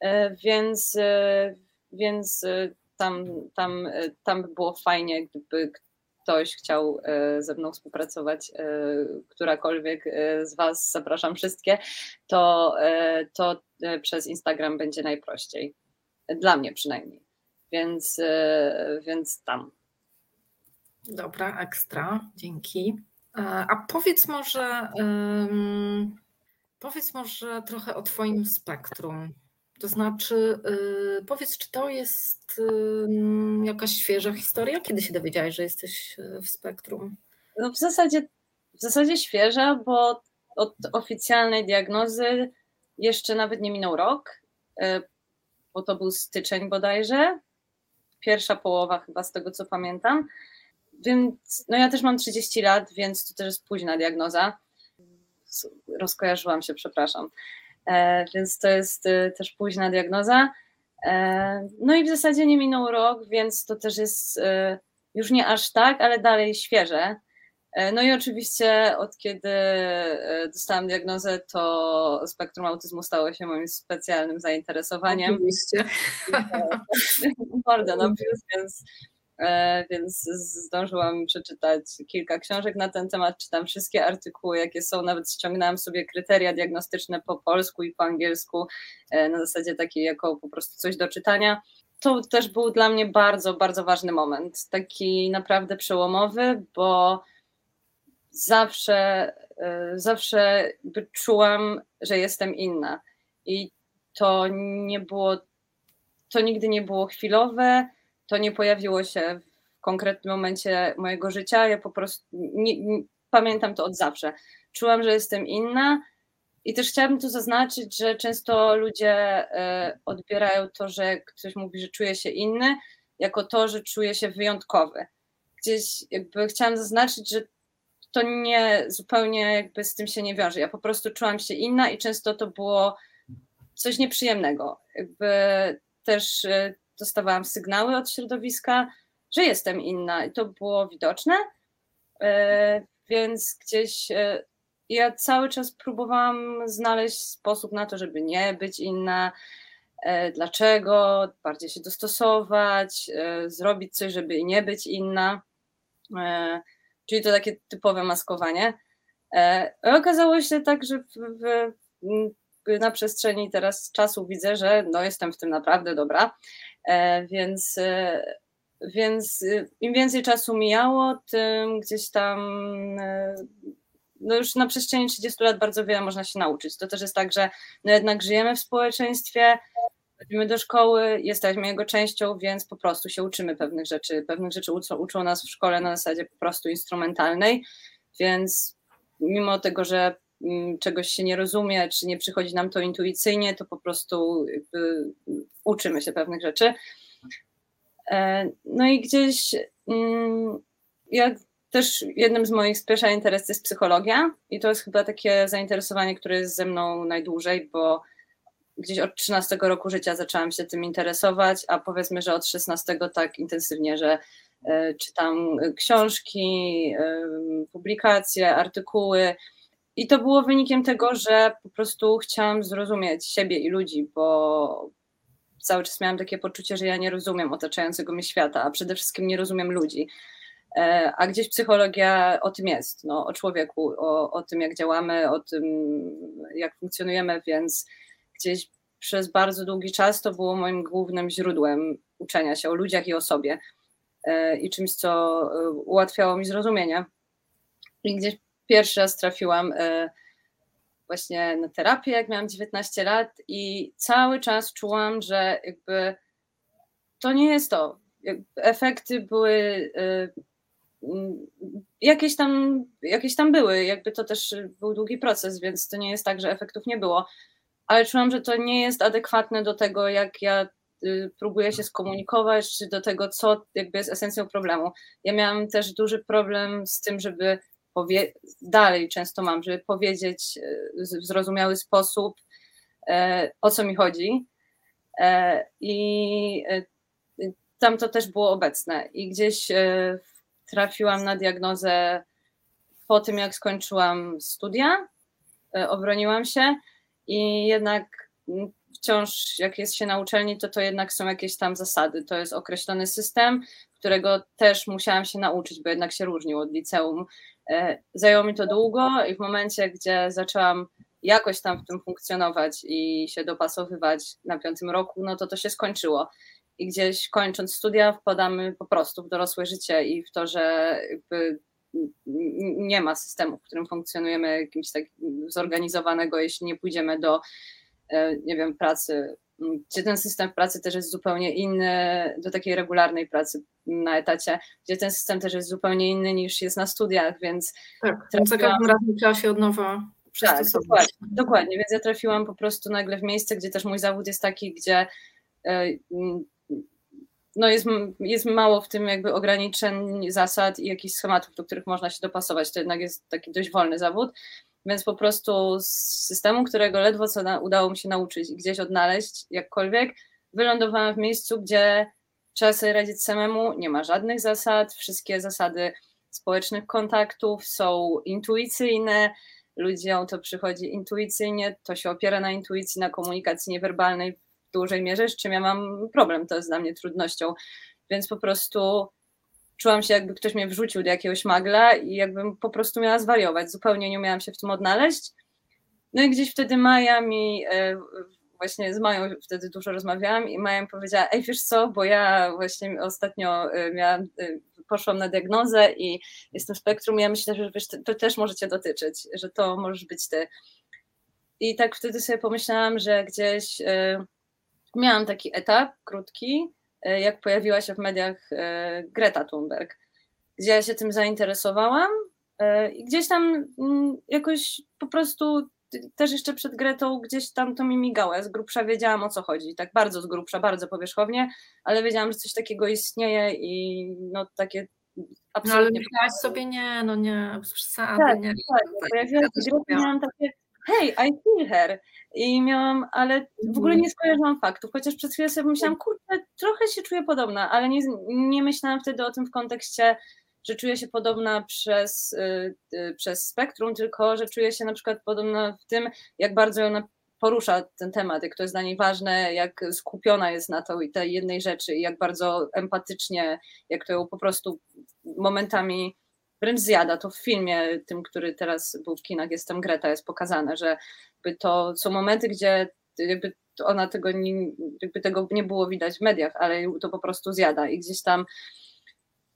E, więc, więc tam, tam, tam by było fajnie, gdyby ktoś chciał ze mną współpracować, którakolwiek z Was, zapraszam wszystkie, to, to przez Instagram będzie najprościej. Dla mnie przynajmniej. Więc, więc tam. Dobra, ekstra, dzięki. A powiedz może, powiedz może trochę o Twoim spektrum. To znaczy, y, powiedz, czy to jest jakaś świeża historia? Kiedy się dowiedziałeś, że jesteś y, w spektrum? No w zasadzie, w zasadzie świeża, bo od oficjalnej diagnozy jeszcze nawet nie minął rok, y, bo to był styczeń bodajże, pierwsza połowa chyba z tego co pamiętam. Więc no ja też mam 30 lat, więc to też jest późna diagnoza. Rozkojarzyłam się, przepraszam. E, więc to jest e, też późna diagnoza. E, no i w zasadzie nie minął rok, więc to też jest e, już nie aż tak, ale dalej świeże. E, no i oczywiście od kiedy e, dostałam diagnozę, to spektrum autyzmu stało się moim specjalnym zainteresowaniem. Oczywiście. Bardzo plus, więc więc zdążyłam przeczytać kilka książek na ten temat, czytam wszystkie artykuły, jakie są, nawet ściągnęłam sobie kryteria diagnostyczne po polsku i po angielsku, e, na zasadzie takiej jako po prostu coś do czytania. To też był dla mnie bardzo, bardzo ważny moment, taki naprawdę przełomowy, bo zawsze, e, zawsze czułam, że jestem inna i to nie było, to nigdy nie było chwilowe, to nie pojawiło się w konkretnym momencie mojego życia. Ja po prostu nie, nie, pamiętam to od zawsze. Czułam, że jestem inna. I też chciałabym tu zaznaczyć, że często ludzie e, odbierają to, że ktoś mówi, że czuje się inny, jako to, że czuję się wyjątkowy. Gdzieś jakby chciałam zaznaczyć, że to nie zupełnie jakby z tym się nie wiąże. Ja po prostu czułam się inna i często to było coś nieprzyjemnego. Jakby też e, dostawałam sygnały od środowiska, że jestem inna i to było widoczne, e, więc gdzieś e, ja cały czas próbowałam znaleźć sposób na to, żeby nie być inna, dlaczego, bardziej się dostosować, zrobić coś, żeby nie być inna. Czyli to takie typowe maskowanie. Okazało się tak, że w, w, na przestrzeni teraz czasu widzę, że no jestem w tym naprawdę dobra, e, więc, e, więc e, im więcej czasu mijało, tym gdzieś tam no już na przestrzeni 30 lat bardzo wiele można się nauczyć. To też jest tak, że no jednak żyjemy w społeczeństwie, chodzimy do szkoły, jesteśmy jego częścią, więc po prostu się uczymy pewnych rzeczy. Pewnych rzeczy uczą, uczą nas w szkole na zasadzie po prostu instrumentalnej, więc mimo tego, że czegoś się nie rozumie, czy nie przychodzi nam to intuicyjnie, to po prostu uczymy się pewnych rzeczy. E, no i gdzieś mm, ja też jednym z moich special interesów jest psychologia i to jest chyba takie zainteresowanie, które jest ze mną najdłużej, bo gdzieś od 13 roku życia zaczęłam się tym interesować, a powiedzmy, że od 16 tak intensywnie, że e, czytam książki, publikacje, artykuły, i to było wynikiem tego, że po prostu chciałam zrozumieć siebie i ludzi, bo cały czas miałam takie poczucie, że ja nie rozumiem otaczającego mnie świata, a przede wszystkim nie rozumiem ludzi. E, a gdzieś psychologia o tym jest, no, o człowieku, o, o tym, jak działamy, o tym, jak funkcjonujemy, więc gdzieś przez bardzo długi czas to było moim głównym źródłem uczenia się o ludziach i o sobie e, i czymś, co e, ułatwiało mi zrozumienie. I gdzieś pierwszy raz trafiłam e, właśnie na terapię, jak miałam 19 lat i cały czas czułam, że jakby to nie jest to. Efekty były e, jakieś tam, jakieś tam były, jakby to też był długi proces, więc to nie jest tak, że efektów nie było, ale czułam, że to nie jest adekwatne do tego, jak ja y, próbuję się skomunikować, czy do tego, co jakby jest esencją problemu. Ja miałam też duży problem z tym, żeby powie- dalej często mam, żeby powiedzieć e, w zrozumiały sposób, e, o co mi chodzi. E, I tam to też było obecne. I gdzieś trafiłam na diagnozę po tym, jak skończyłam studia, obroniłam się i jednak wciąż, jak jest się na uczelni, to to jednak są jakieś tam zasady. To jest określony system, którego też musiałam się nauczyć, bo jednak się różnił od liceum. E, zajęło mi to długo i w momencie, gdzie zaczęłam jakoś tam w tym funkcjonować i się dopasowywać na piątym roku, no to to się skończyło. I gdzieś kończąc studia wpadamy po prostu w dorosłe życie i w to, że nie ma systemu, w którym funkcjonujemy jakimś tak zorganizowanego, jeśli nie pójdziemy do, e, nie wiem, pracy gdzie ten system pracy też jest zupełnie inny do takiej regularnej pracy na etacie, gdzie ten system też jest zupełnie inny niż jest na studiach, więc... Tak, trafiłam... za każdym razem trzeba się od nowa tak, dokładnie, dokładnie, więc ja trafiłam po prostu nagle w miejsce, gdzie też mój zawód jest taki, gdzie e, no jest, jest mało w tym jakby ograniczeń, zasad i jakichś schematów, do których można się dopasować. To jednak jest taki dość wolny zawód, więc po prostu z systemu, którego ledwo co na, udało mi się nauczyć i gdzieś odnaleźć, jakkolwiek, wylądowałam w miejscu, gdzie trzeba sobie radzić samemu, nie ma żadnych zasad, wszystkie zasady społecznych kontaktów są intuicyjne, ludziom to przychodzi intuicyjnie, to się opiera na intuicji, na komunikacji niewerbalnej w dużej mierze, z czym ja mam problem, to jest dla mnie trudnością, więc po prostu czułam się, jakby ktoś mnie wrzucił do jakiegoś magla i jakbym po prostu miała zwariować. Zupełnie nie umiałam się w tym odnaleźć. No i gdzieś wtedy Maja mi, e, właśnie z Mają wtedy dużo rozmawiałam i Maja mi powiedziała, ej wiesz co, bo ja właśnie ostatnio e, miałam, e, poszłam na diagnozę i jestem w spektrum ja myślę, że wiesz, to też może cię dotyczyć, że to możesz być ty. I tak wtedy sobie pomyślałam, że gdzieś miałam taki etap krótki, jak pojawiła się w mediach e, Greta Thunberg, gdzie ja się tym zainteresowałam e, i gdzieś tam mm, jakoś po prostu też jeszcze przed Gretą gdzieś tam to mi migało. Ja z grubsza wiedziałam o co chodzi, tak bardzo z grubsza, bardzo powierzchownie, ale wiedziałam, że coś takiego istnieje i no takie absolutnie. No, ale myślałaś sobie, nie, no nie, przesady, tak, nie. Tak, tak. Ja, ja miałam takie, hej, I feel her. I miałam, ale w ogóle nie skojarzyłam faktów, chociaż przez chwilę sobie myślałam, kurczę, trochę się czuję podobna, ale nie, nie myślałam wtedy o tym w kontekście, że czuję się podobna przez, yy, przez spektrum, tylko że czuję się na przykład podobna w tym, jak bardzo ona porusza ten temat, jak to jest dla niej ważne, jak skupiona jest na to i tej jednej rzeczy, i jak bardzo empatycznie, jak to ją po prostu momentami wręcz zjada. To w filmie, tym, który teraz był w kinach, Jestem Greta, jest pokazane, że to są momenty, gdzie jakby ona tego nie, jakby tego nie było widać w mediach, ale to po prostu zjada i gdzieś tam.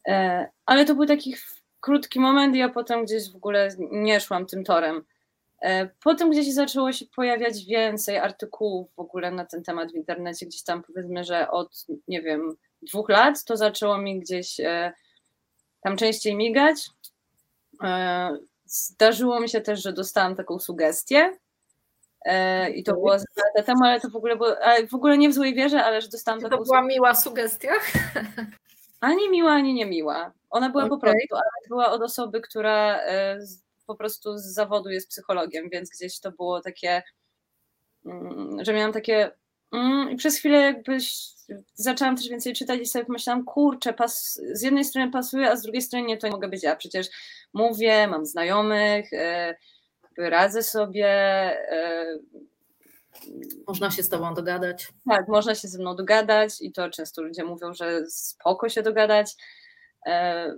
E, ale to był taki krótki moment, i ja potem gdzieś w ogóle nie szłam tym torem. E, potem gdzieś zaczęło się pojawiać więcej artykułów w ogóle na ten temat w internecie, gdzieś tam powiedzmy, że od nie wiem, dwóch lat to zaczęło mi gdzieś e, tam częściej migać. E, zdarzyło mi się też, że dostałam taką sugestię e, i to było lata temu, ale to w ogóle było, w ogóle nie w złej wierze, ale że dostałam Czy taką to była miła sugestia? Ani miła, ani niemiła. Ona była okay. po prostu, ale była od osoby, która e, po prostu z zawodu jest psychologiem, więc gdzieś to było takie, mm, że miałam takie i przez chwilę jakbyś zaczęłam też więcej czytać i sobie pomyślałam, kurczę, pas, z jednej strony pasuje, a z drugiej strony nie, to nie mogę być ja. Przecież mówię, mam znajomych, e, radzę sobie. E, można się z tobą dogadać. Tak, można się ze mną dogadać i to często ludzie mówią, że spoko się dogadać. E,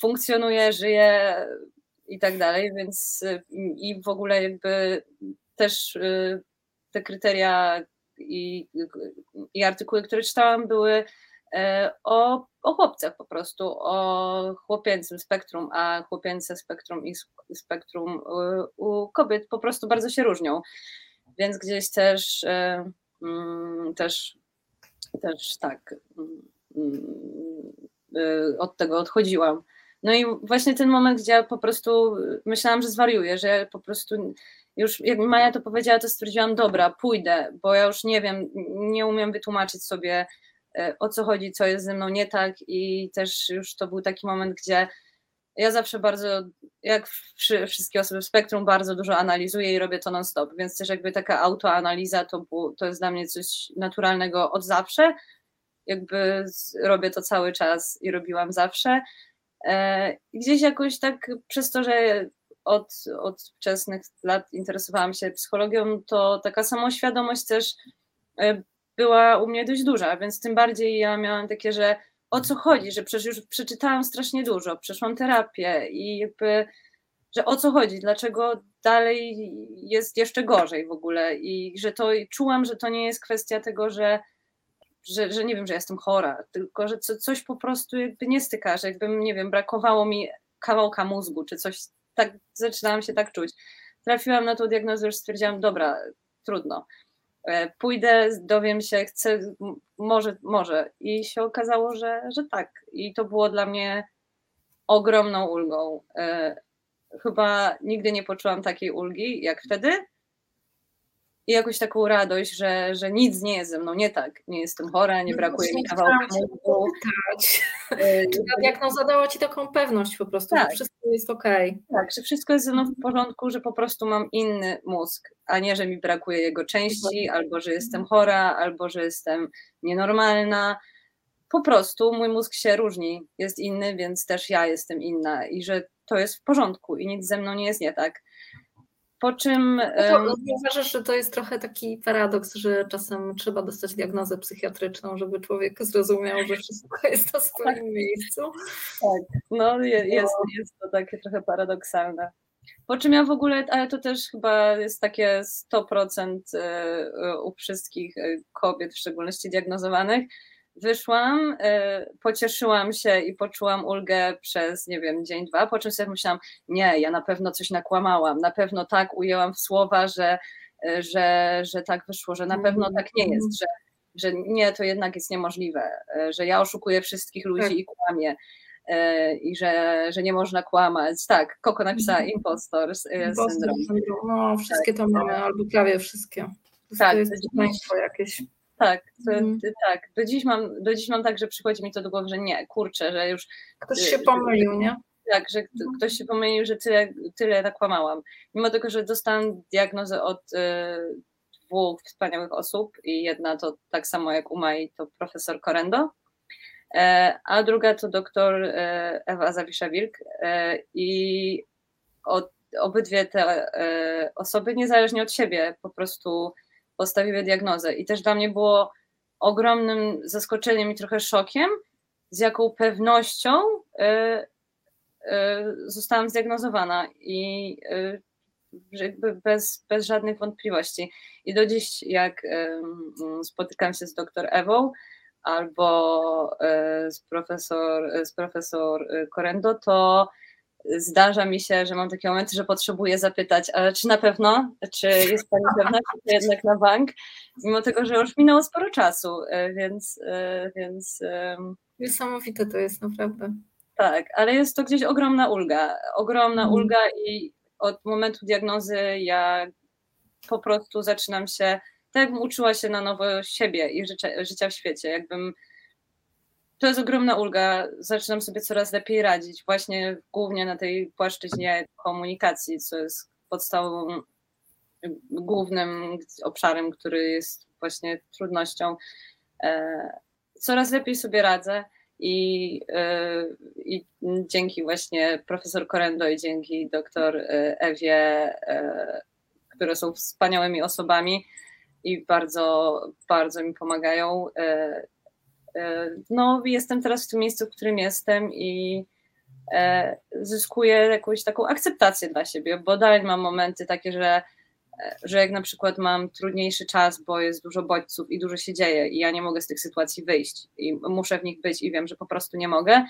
funkcjonuje, żyje i tak dalej, więc i w ogóle jakby też te kryteria i, i artykuły, które czytałam, były e, o, o chłopcach po prostu, o chłopięcym spektrum, a chłopięce spektrum i spektrum u, u kobiet po prostu bardzo się różnią. Więc gdzieś też, e, mm, też, też tak mm, e, od tego odchodziłam. No i właśnie ten moment, gdzie ja po prostu myślałam, że zwariuję, że ja po prostu już jak Maja to powiedziała, to stwierdziłam, dobra, pójdę, bo ja już nie wiem, nie umiem wytłumaczyć sobie e, o co chodzi, co jest ze mną nie tak i też już to był taki moment, gdzie ja zawsze bardzo, jak wszystkie osoby w spektrum, bardzo dużo analizuję i robię to non-stop, więc też jakby taka autoanaliza to, to jest dla mnie coś naturalnego od zawsze, jakby robię to cały czas i robiłam zawsze. E, gdzieś jakoś tak przez to, że od, od wczesnych lat interesowałam się psychologią, to taka samoświadomość też e, była u mnie dość duża, więc tym bardziej ja miałam takie, że o co chodzi, że przecież już przeczytałam strasznie dużo, przeszłam terapię i jakby, że o co chodzi, dlaczego dalej jest jeszcze gorzej w ogóle i że to czułam, że to nie jest kwestia tego, że że, że nie wiem, że jestem chora, tylko że co, coś po prostu jakby nie styka, że jakby, nie wiem, brakowało mi kawałka mózgu, czy coś tak zaczynałam się tak czuć. Trafiłam na tą diagnozę, już stwierdziłam, dobra, trudno. E, pójdę, dowiem się, chcę, może, może. I się okazało, że, że tak. I to było dla mnie ogromną ulgą. E, chyba nigdy nie poczułam takiej ulgi jak wtedy i jakąś taką radość, że, że nic nie jest ze mną nie tak. Nie jestem chora, nie no brakuje mi kawałka mózgu. Czy ta diagnoza dała ci taką pewność po prostu, tak. że wszystko jest okej. Okay. Tak, że wszystko jest ze mną w porządku, że po prostu mam inny mózg, a nie, że mi brakuje jego części, albo że jestem chora, albo że jestem nienormalna. Po prostu mój mózg się różni, jest inny, więc też ja jestem inna i że to jest w porządku i nic ze mną nie jest nie tak. Po czym. No uważasz, że to jest trochę taki paradoks, że czasem trzeba dostać diagnozę psychiatryczną, żeby człowiek zrozumiał, że wszystko jest na swoim tak. miejscu? Tak, no jest, jest to takie trochę paradoksalne. Po czym ja w ogóle, ale to też chyba jest takie 100% e, u wszystkich e, kobiet, w szczególności diagnozowanych, wyszłam, y, pocieszyłam się i poczułam ulgę przez, nie wiem, dzień, dwa, po czym sobie myślałam, nie, ja na pewno coś nakłamałam, na pewno tak ujęłam w słowa, że, y, że, że tak wyszło, że na pewno tak nie jest, że, że nie, to jednak jest niemożliwe, y, że ja oszukuję wszystkich ludzi tak. i kłamię. i że, że nie można kłamać. Tak, Koko napisała mhm. impostor syndrom. syndrom. No, wszystkie tak. to mamy, albo prawie wszystkie. Tak, to jest państwo jakieś. Tak, to, mm. tak. Do dziś, mam, do dziś mam tak, że przychodzi mi to do głowy, że nie, kurczę, że już. Ktoś się pomylił, nie? Tak, że mhm. ktoś się pomylił, że tyle, tyle nakłamałam. Mimo tego, że dostałam diagnozę od y, dwóch wspaniałych osób i jedna to tak samo jak u Mai, to profesor Korendo, e, a druga to doktor e, Ewa Zawisza-Wilk e, i od, obydwie te e, osoby niezależnie od siebie po prostu postawiły diagnozę i też dla mnie było ogromnym zaskoczeniem i trochę szokiem, z jaką pewnością e, e, zostałam zdiagnozowana i jakby bez, bez żadnych wątpliwości. I do dziś, jak spotykam się z doktor Ewą albo z profesor, z profesor Korendo, to zdarza mi się, że mam takie momenty, że potrzebuję zapytać, ale czy na pewno, czy jest Pani pewna, czy to jednak na bank, mimo tego, że już minęło sporo czasu, e, więc... E, więc Niesamowite to jest naprawdę. Tak, ale jest to gdzieś ogromna ulga, ogromna mm. ulga i od momentu diagnozy ja po prostu zaczynam się, tak jakbym uczyła się na nowo siebie i życia, życia w świecie, jakbym to jest ogromna ulga. Zaczynam sobie coraz lepiej radzić, właśnie głównie na tej płaszczyźnie komunikacji, co jest podstawową, głównym obszarem, który jest właśnie trudnością. E, coraz lepiej sobie radzę. I, e, I dzięki właśnie profesor Korendo i dzięki doktor e, Ewie, które są wspaniałymi osobami i bardzo, bardzo mi pomagają. No, jestem teraz w tym miejscu, w którym jestem i zyskuję jakąś taką akceptację dla siebie, bo dalej mam momenty takie, że że jak na przykład mam trudniejszy czas, bo jest dużo bodźców i dużo się dzieje i ja nie mogę z tych sytuacji wyjść i muszę w nich być i wiem, że po prostu nie mogę,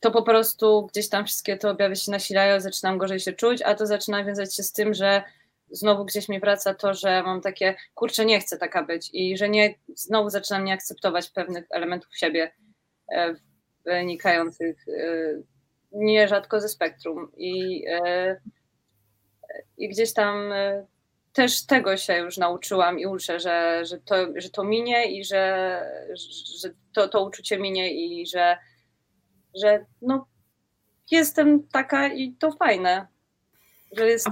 to po prostu gdzieś tam wszystkie te objawy się nasilają, zaczynam gorzej się czuć, a to zaczyna wiązać się z tym, że znowu gdzieś mi wraca to, że mam takie, kurczę, nie chcę taka być i że nie, znowu zaczynam nie akceptować pewnych elementów siebie e, wynikających e, nierzadko ze spektrum i e, i gdzieś tam też tego się już nauczyłam i uczę, że, że, to, że to minie i że, że to, to uczucie minie i że, że no, jestem taka i to fajne, że jest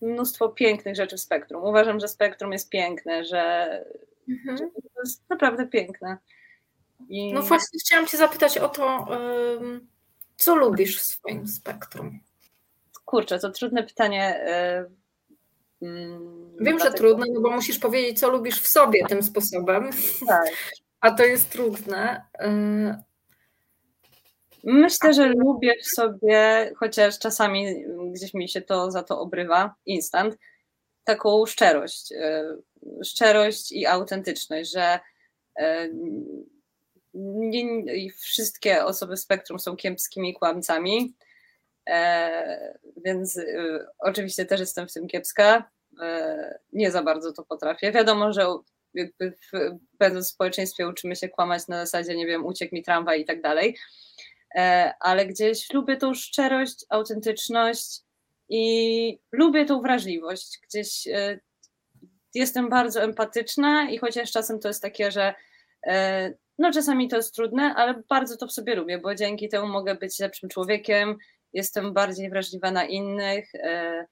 mnóstwo pięknych rzeczy w spektrum. Uważam, że spektrum jest piękne, że, mhm. że to jest naprawdę piękne. I... No właśnie chciałam Cię zapytać o to, co lubisz w swoim spektrum? Kurczę, to trudne pytanie. Yy, Wiem, że trudne, no bo musisz powiedzieć, co lubisz w sobie tym sposobem. Tak. A to jest trudne. Myślę, że lubię w sobie, chociaż czasami gdzieś mi się to za to obrywa, instant, taką szczerość. Yy, szczerość i autentyczność, że nie, wszystkie osoby spektrum są kiepskimi kłamcami, E, więc oczywiście też jestem w tym kiepska. E, nie za bardzo to potrafię. Wiadomo, że jakby w, będąc w społeczeństwie uczymy się kłamać na zasadzie, nie wiem, uciekł mi tramwaj i tak dalej, e, ale gdzieś lubię tą szczerość, autentyczność i lubię tą wrażliwość. Gdzieś jestem bardzo empatyczna i chociaż czasem to jest takie, że no czasami to jest trudne, ale bardzo to w sobie lubię, bo dzięki temu mogę być lepszym człowiekiem, jestem bardziej wrażliwa na innych. E,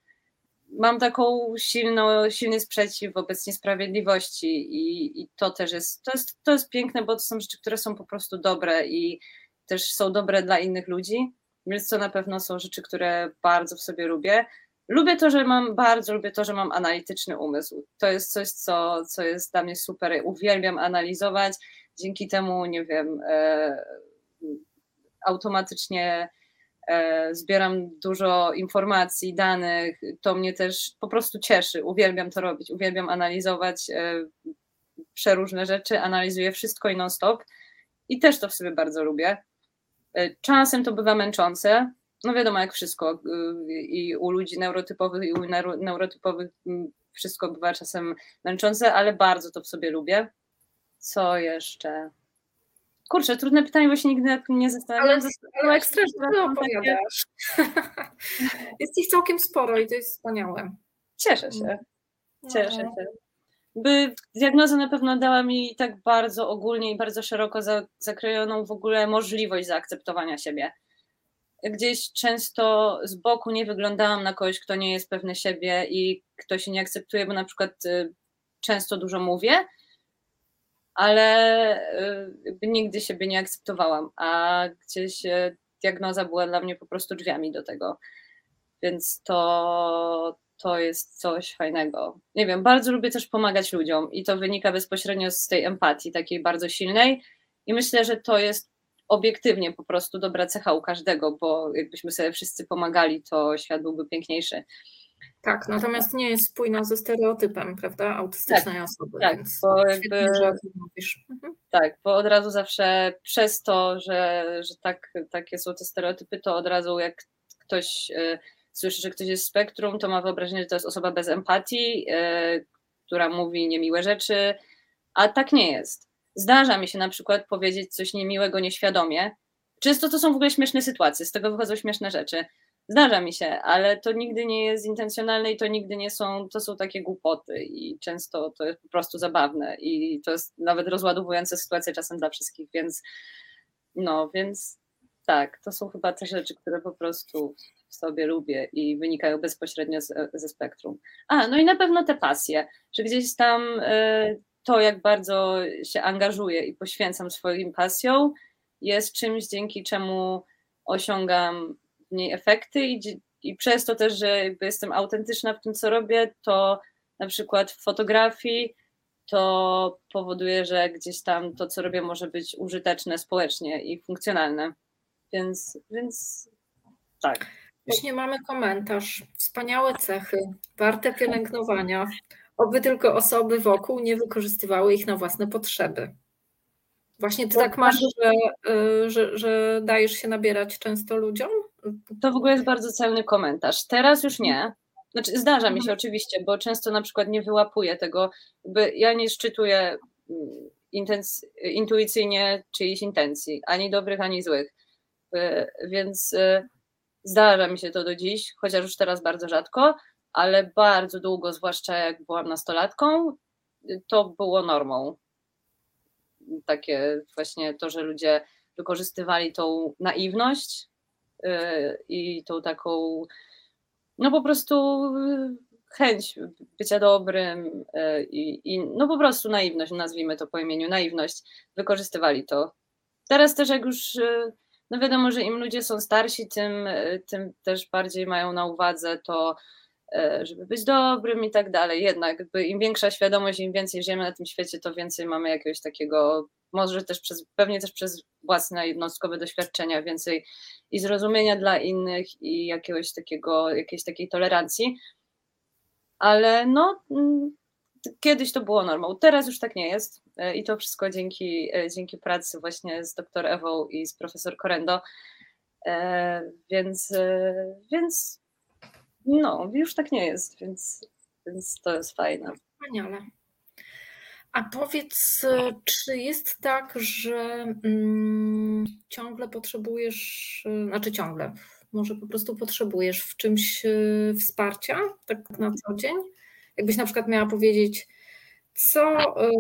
mam taką silną, silny sprzeciw wobec niesprawiedliwości i, i to też jest to, jest, to jest piękne, bo to są rzeczy, które są po prostu dobre i też są dobre dla innych ludzi, więc to na pewno są rzeczy, które bardzo w sobie lubię. Lubię to, że mam, bardzo lubię to, że mam analityczny umysł. To jest coś, co, co jest dla mnie super. Uwielbiam analizować. Dzięki temu, nie wiem, e, automatycznie E, zbieram dużo informacji, danych, to mnie też po prostu cieszy. Uwielbiam to robić, uwielbiam analizować e, przeróżne rzeczy, analizuję wszystko i non-stop i też to w sobie bardzo lubię. E, czasem to bywa męczące, no wiadomo, jak wszystko i u ludzi neurotypowych, i u neurotypowych wszystko bywa czasem męczące, ale bardzo to w sobie lubię. Co jeszcze? Kurczę, trudne pytanie, bo się nigdy nad tym nie zastanawiałam. Ale, ale jak strasznie opowiadasz. jest ich całkiem sporo i to jest wspaniałe. Cieszę się. No. Cieszę się. By diagnoza na pewno dała mi tak bardzo ogólnie i bardzo szeroko zakrojoną w ogóle możliwość zaakceptowania siebie. Gdzieś często z boku nie wyglądałam na kogoś, kto nie jest pewny siebie i kto się nie akceptuje, bo na przykład y, często dużo mówię, ale y, nigdy siebie nie akceptowałam, a gdzieś y, diagnoza była dla mnie po prostu drzwiami do tego. Więc to, to jest coś fajnego. Nie wiem, bardzo lubię też pomagać ludziom i to wynika bezpośrednio z tej empatii, takiej bardzo silnej. I myślę, że to jest obiektywnie po prostu dobra cecha u każdego, bo jakbyśmy sobie wszyscy pomagali, to świat byłby piękniejszy. Tak, natomiast nie jest spójna ze stereotypem, prawda, autystycznej tak, osoby. Tak, bo jakby, mhm. tak, bo od razu zawsze przez to, że, że tak, takie są te stereotypy, to od razu jak ktoś y, słyszy, że ktoś jest spektrum, to ma wyobrażenie, że to jest osoba bez empatii, y, która mówi niemiłe rzeczy, a tak nie jest. Zdarza mi się na przykład powiedzieć coś niemiłego nieświadomie. Często to są w ogóle śmieszne sytuacje, z tego wychodzą śmieszne rzeczy Zdarza mi się, ale to nigdy nie jest intencjonalne i to nigdy nie są, to są takie głupoty i często to jest po prostu zabawne i to jest nawet rozładowujące sytuację czasem dla wszystkich, więc no, więc tak, to są chyba te rzeczy, które po prostu sobie lubię i wynikają bezpośrednio z, ze spektrum. A, no i na pewno te pasje, że gdzieś tam y, to, jak bardzo się angażuję i poświęcam swoim pasjom, jest czymś, dzięki czemu osiągam niej efekty i, i przez to też, że jestem autentyczna w tym, co robię, to na przykład w fotografii to powoduje, że gdzieś tam to, co robię, może być użyteczne społecznie i funkcjonalne. Więc, więc tak. Właśnie mamy komentarz. Wspaniałe cechy, warte pielęgnowania. Oby tylko osoby wokół nie wykorzystywały ich na własne potrzeby. Właśnie ty tak masz, że, y, że, że dajesz się nabierać często ludziom? To w ogóle jest bardzo celny komentarz. Teraz już nie. Znaczy, zdarza mi się mhm. oczywiście, bo często na przykład nie wyłapuję tego, jakby ja nie szczytuję mm, intenc- intuicyjnie czyichś intencji, ani dobrych, ani złych. Y, więc y, zdarza mi się to do dziś, chociaż już teraz bardzo rzadko, ale bardzo długo, zwłaszcza jak byłam nastolatką, to było normą takie właśnie to, że ludzie wykorzystywali tą naiwność yy, i tą taką, no po prostu yy, chęć bycia dobrym yy, i, i no po prostu naiwność, nazwijmy to po imieniu, naiwność, wykorzystywali to. Teraz też jak już, no wiadomo, że im ludzie są starsi, tym, tym też bardziej mają na uwadze to, E, żeby być dobrym i tak dalej. Jednak im większa świadomość, im więcej żyjemy na tym świecie, to więcej mamy jakiegoś takiego, może też przez, pewnie też przez własne jednostkowe doświadczenia, więcej i zrozumienia dla innych i jakiegoś takiego, jakiejś takiej tolerancji. Ale no, mm, kiedyś to było normą, teraz już tak nie jest e, i to wszystko dzięki, e, dzięki pracy właśnie z dr Ewą i z profesor Korendo. Więc, więc no, już tak nie jest, więc, więc to jest fajne. Wspaniale. A powiedz, czy jest tak, że mm, ciągle potrzebujesz, znaczy ciągle, może po prostu potrzebujesz w czymś e, wsparcia, tak na co dzień? Jakbyś na przykład miała powiedzieć, co, e,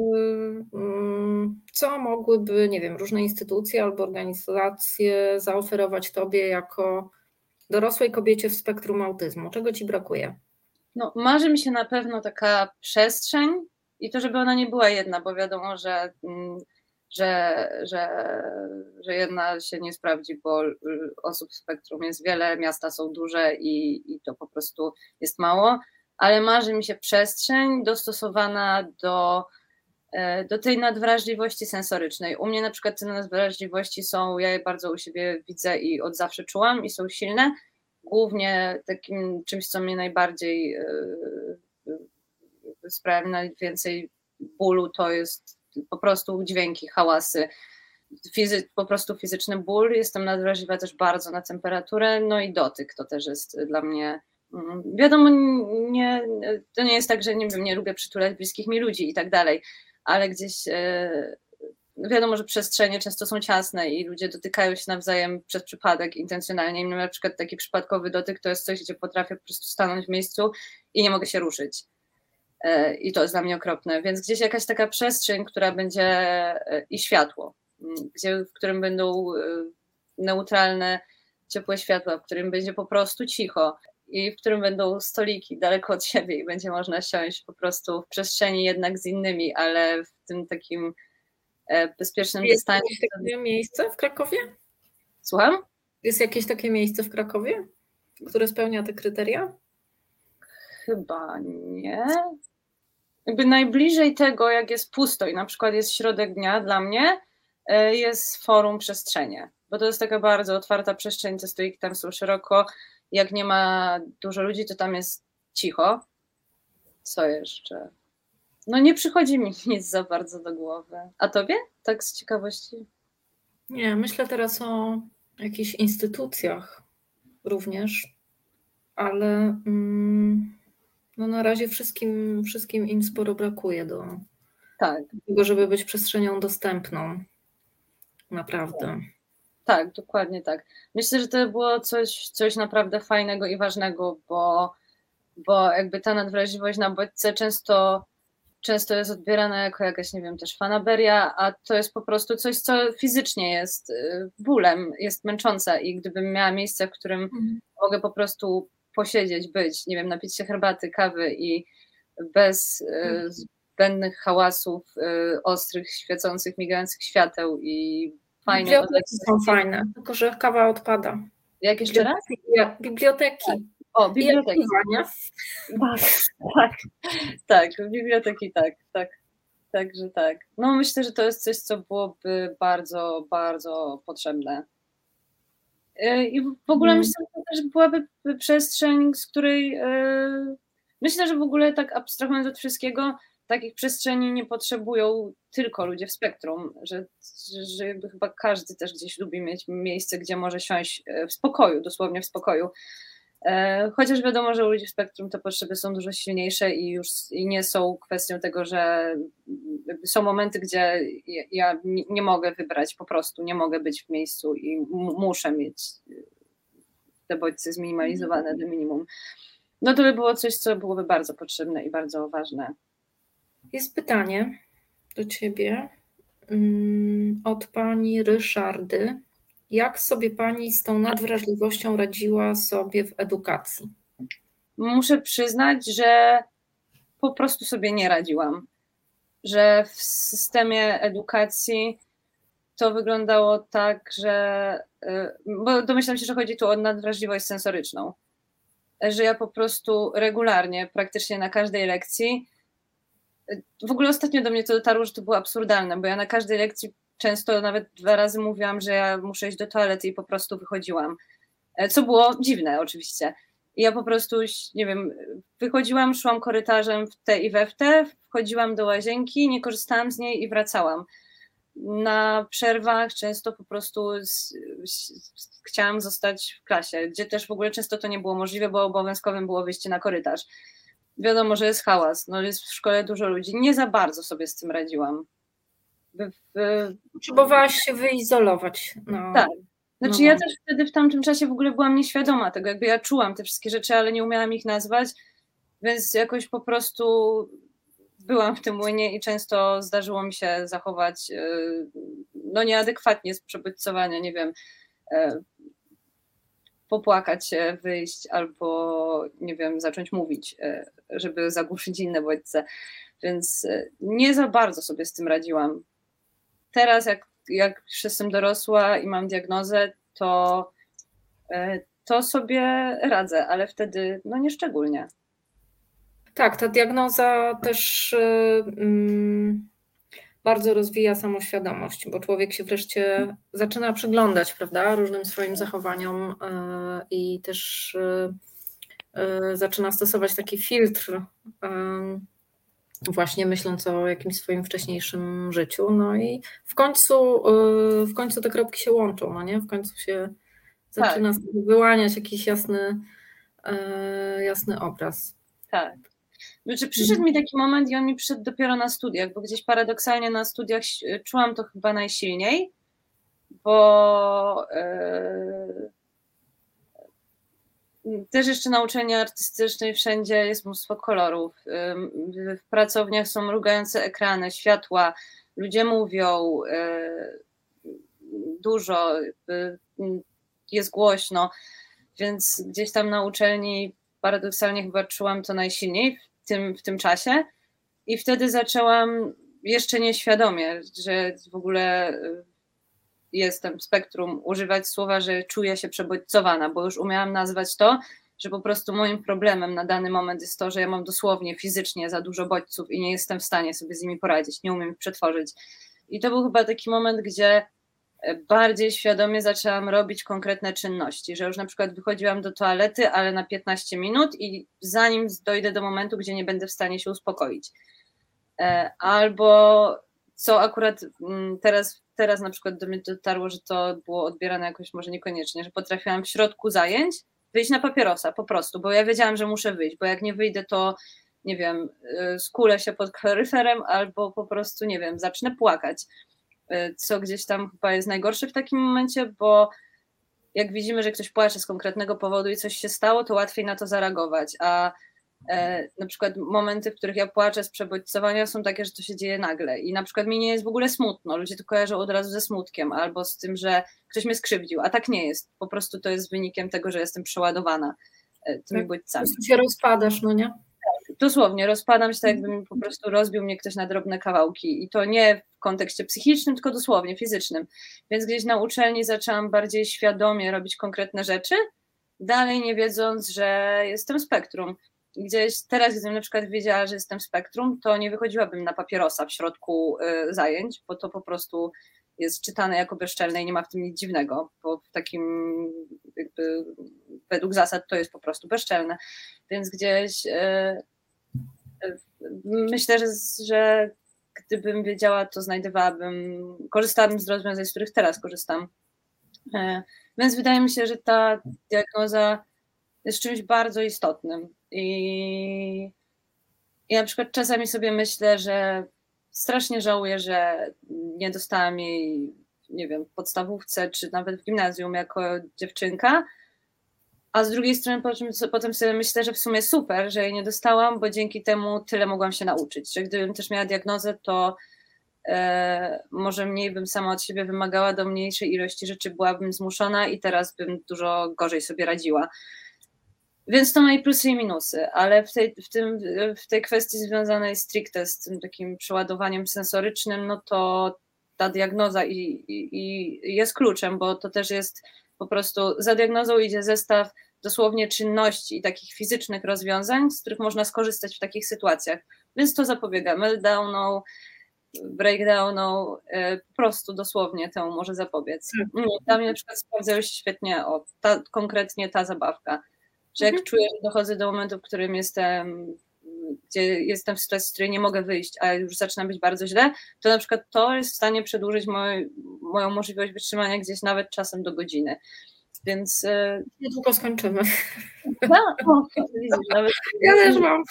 mm, co mogłyby, nie wiem, różne instytucje albo organizacje zaoferować Tobie jako dorosłej kobiecie w spektrum autyzmu? Czego ci brakuje? No, marzy mi się na pewno taka przestrzeń i to, żeby ona nie była jedna, bo wiadomo, że, mm, że, że, że jedna się nie sprawdzi, bo osób w spektrum jest wiele, miasta są duże i, i to po prostu jest mało, ale marzy mi się przestrzeń dostosowana do E, do tej nadwrażliwości sensorycznej. U mnie na przykład te nadwrażliwości są, ja je bardzo u siebie widzę i od zawsze czułam i są silne. Głównie takim czymś, co mnie najbardziej e, sprawia najwięcej bólu, to jest po prostu dźwięki, hałasy, Fizy, po prostu fizyczny ból. Jestem nadwrażliwa też bardzo na temperaturę, no i dotyk to też jest dla mnie. Mm, wiadomo, nie, to nie jest tak, że nie wiem, nie lubię przytulać bliskich mi ludzi i tak dalej, ale gdzieś e, wiadomo, że przestrzenie często są ciasne i ludzie dotykają się nawzajem przez przypadek intencjonalnie. I na przykład taki przypadkowy dotyk to jest coś, gdzie potrafię po prostu stanąć w miejscu i nie mogę się ruszyć. E, I to jest dla mnie okropne. Więc gdzieś jakaś taka przestrzeń, która będzie e, i światło, gdzie, w którym będą neutralne, ciepłe światła, w którym będzie po prostu cicho i w którym będą stoliki daleko od siebie i będzie można siąść po prostu w przestrzeni jednak z innymi, ale w tym takim e, bezpiecznym Jest dystansie. Jest takie miejsce w Krakowie? Słucham? Jest jakieś takie miejsce w Krakowie, które spełnia te kryteria? Chyba nie. Jakby najbliżej tego, jak jest pusto i na przykład jest środek dnia dla mnie, e, jest forum przestrzenie, bo to jest taka bardzo otwarta przestrzeń, te stoiki tam są szeroko jak nie ma dużo ludzi, to tam jest cicho. Co jeszcze? No nie przychodzi mi nic za bardzo do głowy. A tobie? Tak z ciekawości? Nie, myślę teraz o jakichś instytucjach również, ale mm, no na razie wszystkim, wszystkim im sporo brakuje do tak. tego, żeby być przestrzenią dostępną. Naprawdę. Tak, dokładnie tak. Myślę, że to było coś, coś naprawdę fajnego i ważnego, bo, bo jakby ta nadwrażliwość na bodźce często, często jest odbierana jako jakaś, nie wiem, też fanaberia, a to jest po prostu coś, co fizycznie jest y, bólem, jest męczące i gdybym miała miejsce, w którym mhm. mogę po prostu posiedzieć, być, nie wiem, napić się herbaty, kawy i bez y, mhm. zbędnych hałasów, y, ostrych, świecących, migających świateł i Fajne. Biblioteki są fajne, tylko że kawa odpada. Jak jeszcze raz? Biblioteki. O, biblioteki. Tak, tak, tak, biblioteki tak, tak. Także tak. No myślę, że to jest coś, co byłoby bardzo, bardzo potrzebne. E, I w ogóle hmm. myślę, że to też byłaby przestrzeń, z której yy, myślę, że w ogóle tak abstrahując od wszystkiego, takich przestrzeni nie potrzebują tylko ludzie w spektrum, że, że jakby chyba każdy też gdzieś lubi mieć miejsce, gdzie może siąść e, w spokoju, dosłownie w spokoju. E, chociaż wiadomo, że u ludzi w spektrum te potrzeby są dużo silniejsze i już i nie są kwestią tego, że są momenty, gdzie ja nie mogę wybrać, po prostu nie mogę być w miejscu i muszę mieć te bodźce zminimalizowane do minimum. No to by było coś, co byłoby bardzo potrzebne i bardzo ważne jest pytanie do Ciebie mm, od Pani Ryszardy. Jak sobie Pani z tą nadwrażliwością radziła sobie w edukacji? Muszę przyznać, że po prostu sobie nie radziłam. Że w systemie edukacji to wyglądało tak, że. Y, bo domyślam się, że chodzi tu o nadwrażliwość sensoryczną. Że ja po prostu regularnie, praktycznie na każdej lekcji, w ogóle ostatnio do mnie to dotarło, że to było absurdalne, bo ja na każdej lekcji często nawet dwa razy mówiłam, że ja muszę iść do toalety i po prostu wychodziłam. E, co było dziwne oczywiście. I ja po prostu, nie wiem, wychodziłam, szłam korytarzem w te i we w te, wchodziłam do łazienki, nie korzystałam z niej i wracałam. Na przerwach często po prostu z, z, chciałam zostać w klasie, gdzie też w ogóle często to nie było możliwe, bo obowiązkowym było wyjście na korytarz wiadomo, że jest hałas, no jest w szkole dużo ludzi. Nie za bardzo sobie z tym radziłam. Potrzebowałaś się wyizolować. No. Tak. Znaczy no. ja też wtedy w tamtym czasie w ogóle byłam nieświadoma tego, jakby ja czułam te wszystkie rzeczy, ale nie umiałam ich nazwać, więc jakoś po prostu byłam w tym młynie i często zdarzyło mi się zachować y, no nieadekwatnie z przebodźcowania, nie wiem, e, popłakać się, wyjść albo, nie wiem, zacząć mówić, e, żeby zagłuszyć inne bodźce. Więc e, nie za bardzo sobie z tym radziłam. Teraz, jak, jak już jestem dorosła i mam diagnozę, to, e, to sobie radzę, ale wtedy no nie szczególnie. Tak, ta diagnoza też. Yy, bardzo rozwija samoświadomość, bo człowiek się wreszcie zaczyna przyglądać, prawda, różnym swoim zachowaniom e, i też e, e, zaczyna stosować taki filtr, właśnie myśląc o jakimś swoim wcześniejszym życiu. No i w końcu, w końcu te kropki się łączą, no nie? W końcu się zaczyna tak. wyłaniać jakiś jasny, jasny obraz. Tak. Znaczy, przyszedł mi taki moment i on mi przyszedł dopiero na studiach, bo gdzieś paradoksalnie na studiach czułam to chyba najsilniej, bo yy, też jeszcze na uczelni artystycznej wszędzie jest mnóstwo kolorów. Yy, w pracowniach są mrugające ekrany, światła, ludzie mówią yy, dużo, jest głośno, więc gdzieś tam na uczelni paradoksalnie chyba czułam to najsilniej w tym, w tym czasie i wtedy zaczęłam jeszcze nieświadomie, że w ogóle y, jestem spektrum, używać słowa, że czuję się przebodźcowana, bo już umiałam nazwać to, że po prostu moim problemem na dany moment jest to, że ja mam dosłownie fizycznie za dużo bodźców i nie jestem w stanie sobie z nimi poradzić, nie umiem ich przetworzyć. I to był chyba taki moment, gdzie bardziej świadomie zaczęłam robić konkretne czynności, że już na przykład wychodziłam do toalety, ale na 15 minut i zanim dojdę do momentu, gdzie nie będę w stanie się uspokoić. E, albo co akurat mm, teraz, teraz na przykład do mnie dotarło, że to było odbierane jakoś może niekoniecznie, że potrafiłam w środku zajęć wyjść na papierosa po prostu, bo ja wiedziałam, że muszę wyjść, bo jak nie wyjdę, to nie wiem, y, skulę się pod kaloryferem albo po prostu, nie wiem, zacznę płakać. Y, co gdzieś tam chyba jest najgorsze w takim momencie, bo jak widzimy, że ktoś płacze z konkretnego powodu i coś się stało, to łatwiej na to zareagować, a e, na przykład momenty, w których ja płaczę z przebodźcowania są takie, że to się dzieje nagle. I na przykład mi nie jest w ogóle smutno, ludzie to kojarzą od razu ze smutkiem albo z tym, że ktoś mnie skrzywdził, a tak nie jest, po prostu to jest wynikiem tego, że jestem przeładowana e, tymi tak, bodźcami. Po się rozpadasz, no nie? Dosłownie, rozpadam się tak, jakby po prostu rozbił mnie ktoś na drobne kawałki i to nie w kontekście psychicznym, tylko dosłownie fizycznym. Więc gdzieś na uczelni zaczęłam bardziej świadomie robić konkretne rzeczy, dalej nie wiedząc, że jestem spektrum. Gdzieś teraz, gdybym na przykład wiedziała, że jestem spektrum, to nie wychodziłabym na papierosa w środku y, zajęć, bo to po prostu jest czytane jako bezczelne i nie ma w tym nic dziwnego, bo w takim jakby według zasad to jest po prostu bezczelne. Więc gdzieś y, myślę, że, że gdybym wiedziała, to znajdowałabym, korzystałabym z rozwiązań, z których teraz korzystam. E, więc wydaje mi się, że ta diagnoza jest czymś bardzo istotnym. I, i na przykład czasami sobie myślę, że strasznie żałuję, że nie dostałam jej, nie wiem, w podstawówce czy nawet w gimnazjum jako dziewczynka, a z drugiej strony potem, potem sobie myślę, że w sumie super, że jej nie dostałam, bo dzięki temu tyle mogłam się nauczyć. Że gdybym też miała diagnozę, to e, może mniej bym sama od siebie wymagała do mniejszej ilości rzeczy, byłabym zmuszona i teraz bym dużo gorzej sobie radziła. Więc to ma i plusy i minusy, ale w tej, w tym, w tej kwestii związanej stricte z tym takim przeładowaniem sensorycznym, no to ta diagnoza i, i, i jest kluczem, bo to też jest po prostu za diagnozą idzie zestaw dosłownie czynności i takich fizycznych rozwiązań, z których można skorzystać w takich sytuacjach. Więc to zapobiega meltdownom, breakdownom, e, po prostu dosłownie temu może zapobiec. Tak. Dla mnie na przykład sprawdzają się świetnie o, ta, konkretnie ta zabawka, że jak mhm. czuję, że dochodzę do momentu, w którym jestem gdzie jestem w sytuacji, z której nie mogę wyjść, a już zaczyna być bardzo źle, to na przykład to jest w stanie przedłużyć moj, moją możliwość wytrzymania gdzieś nawet czasem do godziny. Więc. E, Niedługo skończymy. No, no, widzisz, nawet. Ja też mam.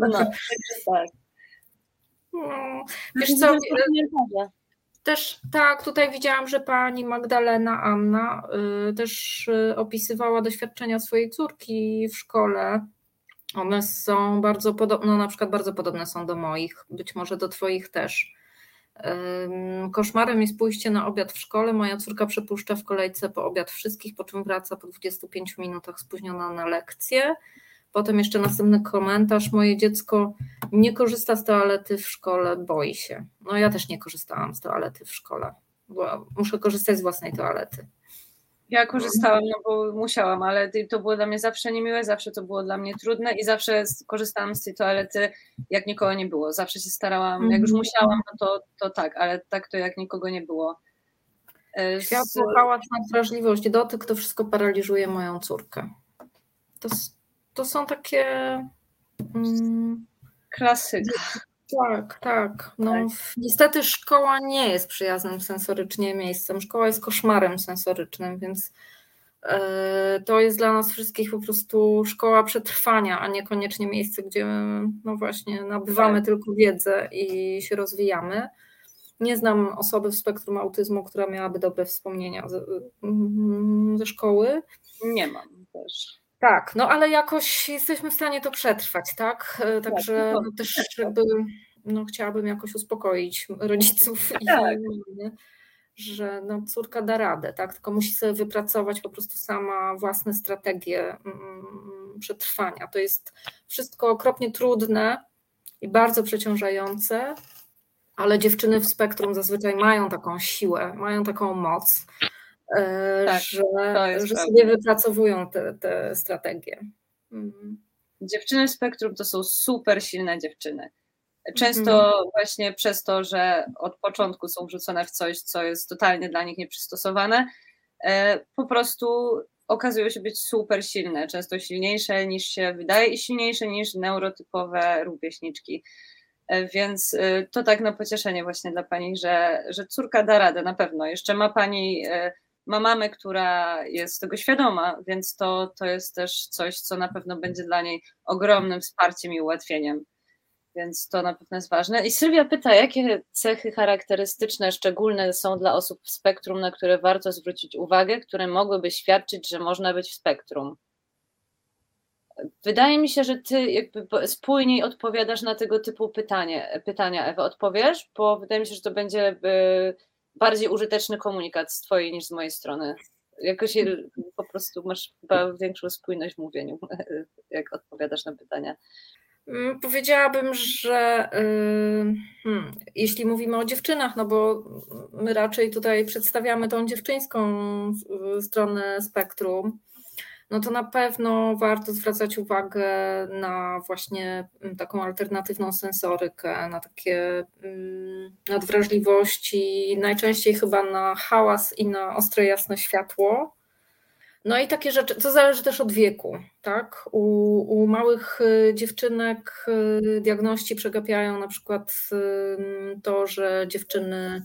No, tak. No, wiesz co, też tak, tutaj widziałam, że pani Magdalena Anna y, też y, opisywała doświadczenia swojej córki w szkole. One są bardzo podobne, no na przykład bardzo podobne są do moich, być może do twoich też. Koszmarem jest pójście na obiad w szkole. Moja córka przepuszcza w kolejce po obiad wszystkich, po czym wraca po 25 minutach spóźniona na lekcję. Potem jeszcze następny komentarz. Moje dziecko nie korzysta z toalety w szkole, boi się. No ja też nie korzystałam z toalety w szkole, bo muszę korzystać z własnej toalety. Ja korzystałam, no bo musiałam, ale to było dla mnie zawsze niemiłe, zawsze to było dla mnie trudne i zawsze korzystałam z tej toalety, jak nikogo nie było. Zawsze się starałam, jak już mhm. musiałam, no to, to tak, ale tak to jak nikogo nie było. E, Światło, pałac, nadwrażliwość, dotyk, to wszystko paraliżuje moją córkę. To, to są takie... Mm, Klasyka. Tak, tak. No, tak. Niestety szkoła nie jest przyjaznym sensorycznie miejscem. Szkoła jest koszmarem sensorycznym, więc to jest dla nas wszystkich po prostu szkoła przetrwania, a niekoniecznie miejsce, gdzie no właśnie nabywamy tak. tylko wiedzę i się rozwijamy. Nie znam osoby w spektrum autyzmu, która miałaby dobre wspomnienia ze, mm, ze szkoły. Nie mam też. Tak, no ale jakoś jesteśmy w stanie to przetrwać, tak? E, tak Także no, też jakby no, chciałabym jakoś uspokoić rodziców tak. i że no, córka da radę, tak? Tylko musi sobie wypracować po prostu sama własne strategie mm, przetrwania. To jest wszystko okropnie trudne i bardzo przeciążające, ale dziewczyny w spektrum zazwyczaj mają taką siłę, mają taką moc, tak, że, że sobie wypracowują te, te strategie. Mhm. Dziewczyny w spektrum to są super silne dziewczyny. Często mhm. właśnie przez to, że od początku są wrzucone w coś, co jest totalnie dla nich nieprzystosowane, e, po prostu okazują się być super silne, często silniejsze niż się wydaje i silniejsze niż neurotypowe rówieśniczki. E, więc e, to tak na pocieszenie właśnie dla Pani, że, że córka da radę na pewno. Jeszcze ma Pani, e, ma mamę, która jest tego świadoma, więc to, to jest też coś, co na pewno będzie dla niej ogromnym wsparciem i ułatwieniem. Więc to na pewno jest ważne. I Sylwia pyta, jakie cechy charakterystyczne, szczególne są dla osób w spektrum, na które warto zwrócić uwagę, które mogłyby świadczyć, że można być w spektrum? Wydaje mi się, że ty jakby spójniej odpowiadasz na tego typu pytanie, pytania, Ewa. Odpowiesz? Bo wydaje mi się, że to będzie e, bardziej użyteczny komunikat z twojej niż z mojej strony. Jakoś po prostu masz większą spójność w mówieniu, jak odpowiadasz na pytania. Mm, powiedziałabym, że yy, hmm, jeśli mówimy o dziewczynach, no bo my raczej tutaj przedstawiamy tą dziewczyńską stronę spektrum, no to na pewno warto zwracać uwagę na właśnie mm, taką alternatywną sensorykę, na takie mm, nadwrażliwości, najczęściej chyba na hałas i na ostre jasne światło. No i takie rzeczy, to zależy też od wieku, tak? U, u małych y, dziewczynek y, diagności przegapiają na przykład to, że dziewczyny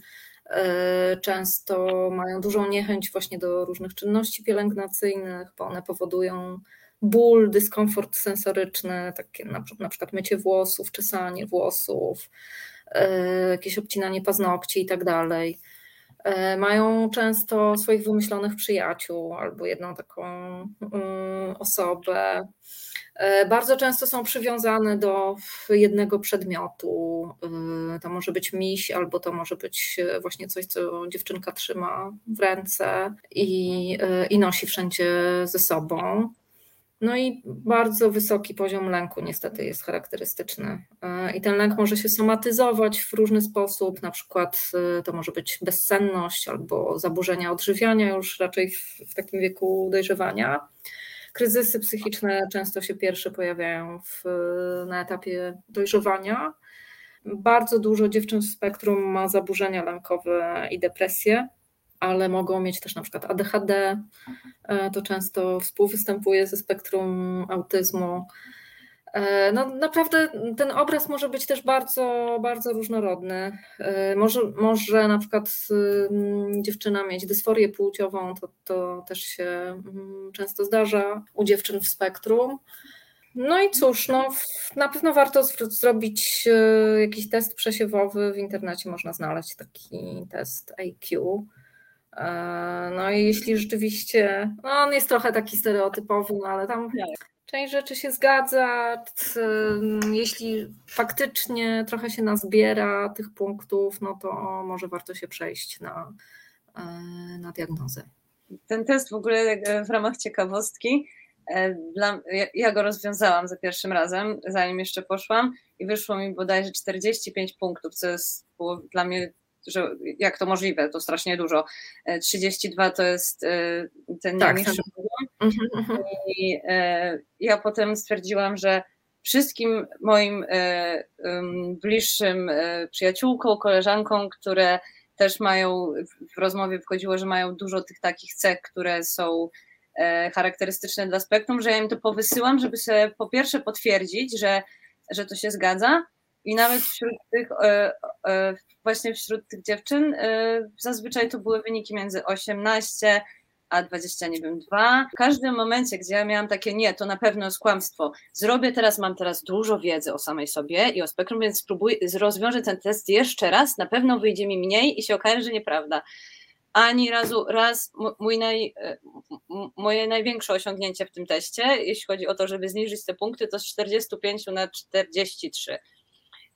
często mają dużą niechęć właśnie do różnych czynności pielęgnacyjnych, bo one powodują ból, dyskomfort sensoryczny, takie na, na przykład mycie włosów, czesanie włosów, e, jakieś obcinanie paznokci i tak dalej. E, mają często swoich wymyślonych przyjaciół albo jedną taką mm, osobę. E, bardzo często są przywiązane do jednego przedmiotu. E, to może być miś, albo to może być właśnie coś, co dziewczynka trzyma w ręce i, i nosi wszędzie ze sobą. No i bardzo wysoki poziom lęku niestety jest charakterystyczny. E, I ten lęk może się somatyzować w różny sposób, na przykład e, to może być bezsenność albo zaburzenia odżywiania już raczej w, w takim wieku dojrzewania. Kryzysy psychiczne często się pierwsze pojawiają w, na etapie dojrzewania. Bardzo dużo dziewczyn w spektrum ma zaburzenia lękowe i depresję ale mogą mieć też na przykład ADHD. E, to często współwystępuje ze spektrum autyzmu. E, no, naprawdę ten obraz może być też bardzo, bardzo różnorodny. E, może, może na przykład dziewczyna mieć dysforię płciową, to, to też się często zdarza u dziewczyn w spektrum. No i cóż, no, na pewno warto zrobić jakiś test przesiewowy. W internecie można znaleźć taki test IQ. E, no i jeśli rzeczywiście, no on jest trochę taki stereotypowy, no ale tam tak. Część rzeczy się zgadza. Jeśli faktycznie trochę się nazbiera tych punktów, no to może warto się przejść na, e, na diagnozę. Ten test w ogóle w ramach ciekawostki, e, dla, ja go rozwiązałam za pierwszym razem, zanim jeszcze poszłam i wyszło mi bodajże 45 punktów, co jest, było dla mnie że jak to możliwe, to strasznie dużo. 32 e, to jest e, ten tak, najniższy. Mhm, mhm. I e, ja potem stwierdziłam, że wszystkim moim bliższym przyjaciółkom, koleżankom, które też mają, w rozmowie wchodziło, że mają dużo tych takich cech, które są charakterystyczne dla spektrum, że ja im to powysyłam, żeby sobie po pierwsze potwierdzić, że, że to się zgadza, i nawet wśród tych, e, e, właśnie wśród tych dziewczyn, e, zazwyczaj to były wyniki między 18 a 20, nie wiem, 2. W każdym momencie, gdzie ja miałam takie, nie, to na pewno jest kłamstwo, zrobię teraz, mam teraz dużo wiedzy o samej sobie i o spektrum, więc spróbuję, rozwiążę ten test jeszcze raz, na pewno wyjdzie mi mniej i się okaże, że nieprawda. Ani razu, raz mój naj, e, moje największe osiągnięcie w tym teście, jeśli chodzi o to, żeby zniżyć te punkty, to z 45 na 43.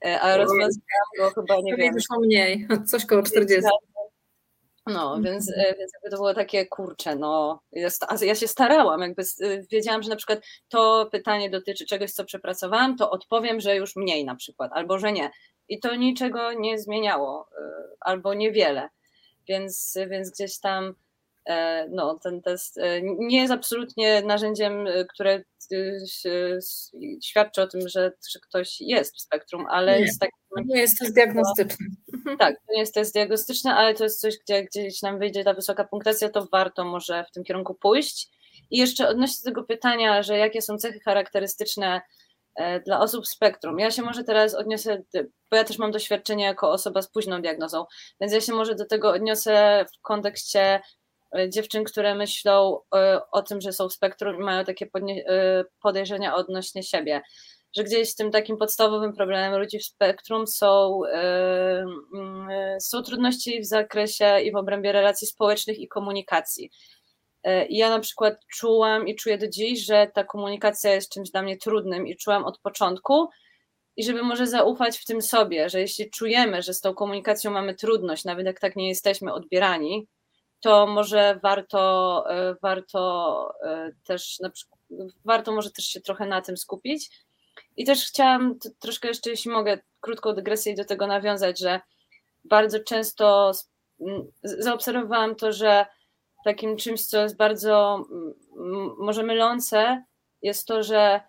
E, a rozwiązałam go chyba, nie wiem. Wyszło mniej, coś koło 40. No, mhm. więc, e, więc jakby to było takie kurcze, no, ja się starałam, jakby wiedziałam, że na przykład to pytanie dotyczy czegoś, co przepracowałam, to odpowiem, że już mniej na przykład, albo że nie. I to niczego nie zmieniało, e, albo niewiele. Więc, więc gdzieś tam no, ten test e, nie jest absolutnie narzędziem, e, które świadczy o tym, że, że ktoś jest w spektrum, ale nie, jest tak. Nie jest test diagnostyczny. Tak, to nie jest test diagnostyczny, ale to jest coś, gdzie gdzieś nam wyjdzie ta wysoka punktacja, to warto może w tym kierunku pójść. I jeszcze odnośnie do tego pytania, że jakie są cechy charakterystyczne dla osób w spektrum. Ja się może teraz odniosę, bo ja też mam doświadczenie jako osoba z późną diagnozą, więc ja się może do tego odniosę w kontekście E, dziewczyn, które myślą e, o tym, że są w spektrum i mają takie e, podejrzenia odnośnie siebie. Że gdzieś tym takim podstawowym problemem ludzi w spektrum są, mm, są trudności w zakresie i w obrębie relacji społecznych i komunikacji. Ja na przykład czułam i czuję do dziś, że ta komunikacja jest czymś dla mnie trudnym i czułam od początku, i żeby może zaufać w tym sobie, że jeśli czujemy, że z tą komunikacją mamy trudność, nawet jak tak nie jesteśmy odbierani, to może warto, e, warto e, też na przykład, warto może też się trochę na tym skupić. I też chciałam troszkę jeszcze, jeśli mogę, krótką dygresję do tego nawiązać, że bardzo często zaobserwowałam to, że takim czymś, co jest bardzo może mylące, jest to, że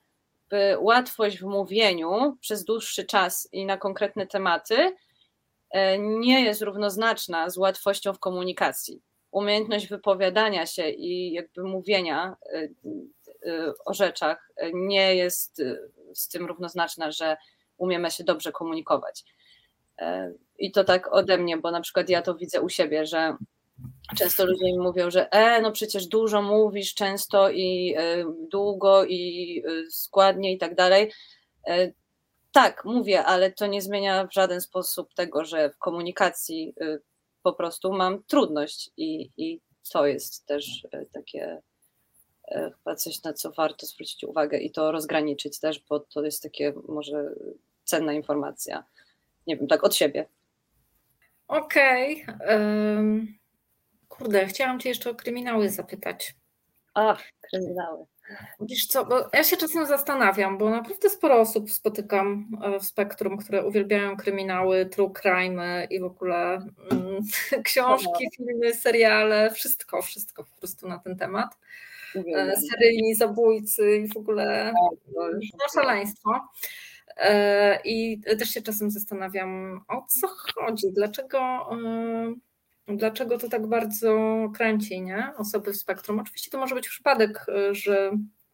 łatwość w mówieniu przez dłuższy czas i na konkretne tematy e, nie jest równoznaczna z łatwością w komunikacji umiejętność wypowiadania się i jakby mówienia y, y, o rzeczach nie jest y, z tym równoznaczna, że umiemy się dobrze komunikować. I to tak ode mnie, bo na przykład ja to widzę u siebie, że często ludzie mi mówią, że e, no przecież dużo mówisz często i długo i składnie i tak dalej. Tak, mówię, ale to nie zmienia w żaden sposób tego, że w komunikacji po prostu mam trudność i, i to jest też e, takie e, chyba coś, na co warto zwrócić uwagę i to rozgraniczyć też, bo to jest takie może cenna informacja. Nie wiem, tak od siebie. Okej. Okay. Um, kurde, chciałam Cię jeszcze o kryminały zapytać. Ach, kryminały. Wiesz co, bo ja się czasem zastanawiam, bo naprawdę sporo osób spotykam e, w spektrum, które uwielbiają kryminały, true crime i w ogóle mm, książki, filmy, seriale, wszystko, wszystko po prostu na ten temat. E, seryjni zabójcy i w ogóle no, szaleństwo. E, I też się czasem zastanawiam, o co chodzi, dlaczego dlaczego to tak bardzo kręci, nie? Osoby w spektrum. Oczywiście to może być przypadek, y, że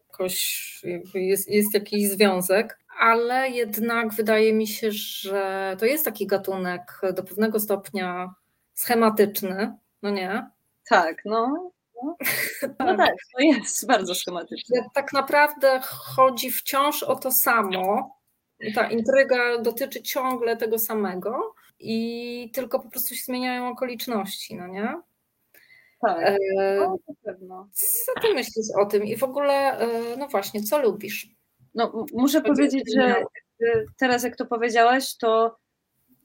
jakoś jest, jest jakiś związek, ale jednak wydaje mi się, że to jest taki gatunek do pewnego stopnia schematyczny, no nie? Tak, no. No, no tak, to jest bardzo schematyczne. Tak naprawdę chodzi wciąż o to samo. Ta intryga dotyczy ciągle tego samego i tylko po prostu się zmieniają okoliczności, no nie? Tak, e, no, pewno. Co ty myślisz o tym i w ogóle, e, no właśnie, co lubisz? No, muszę powiedzieć, że teraz jak to powiedziałaś, to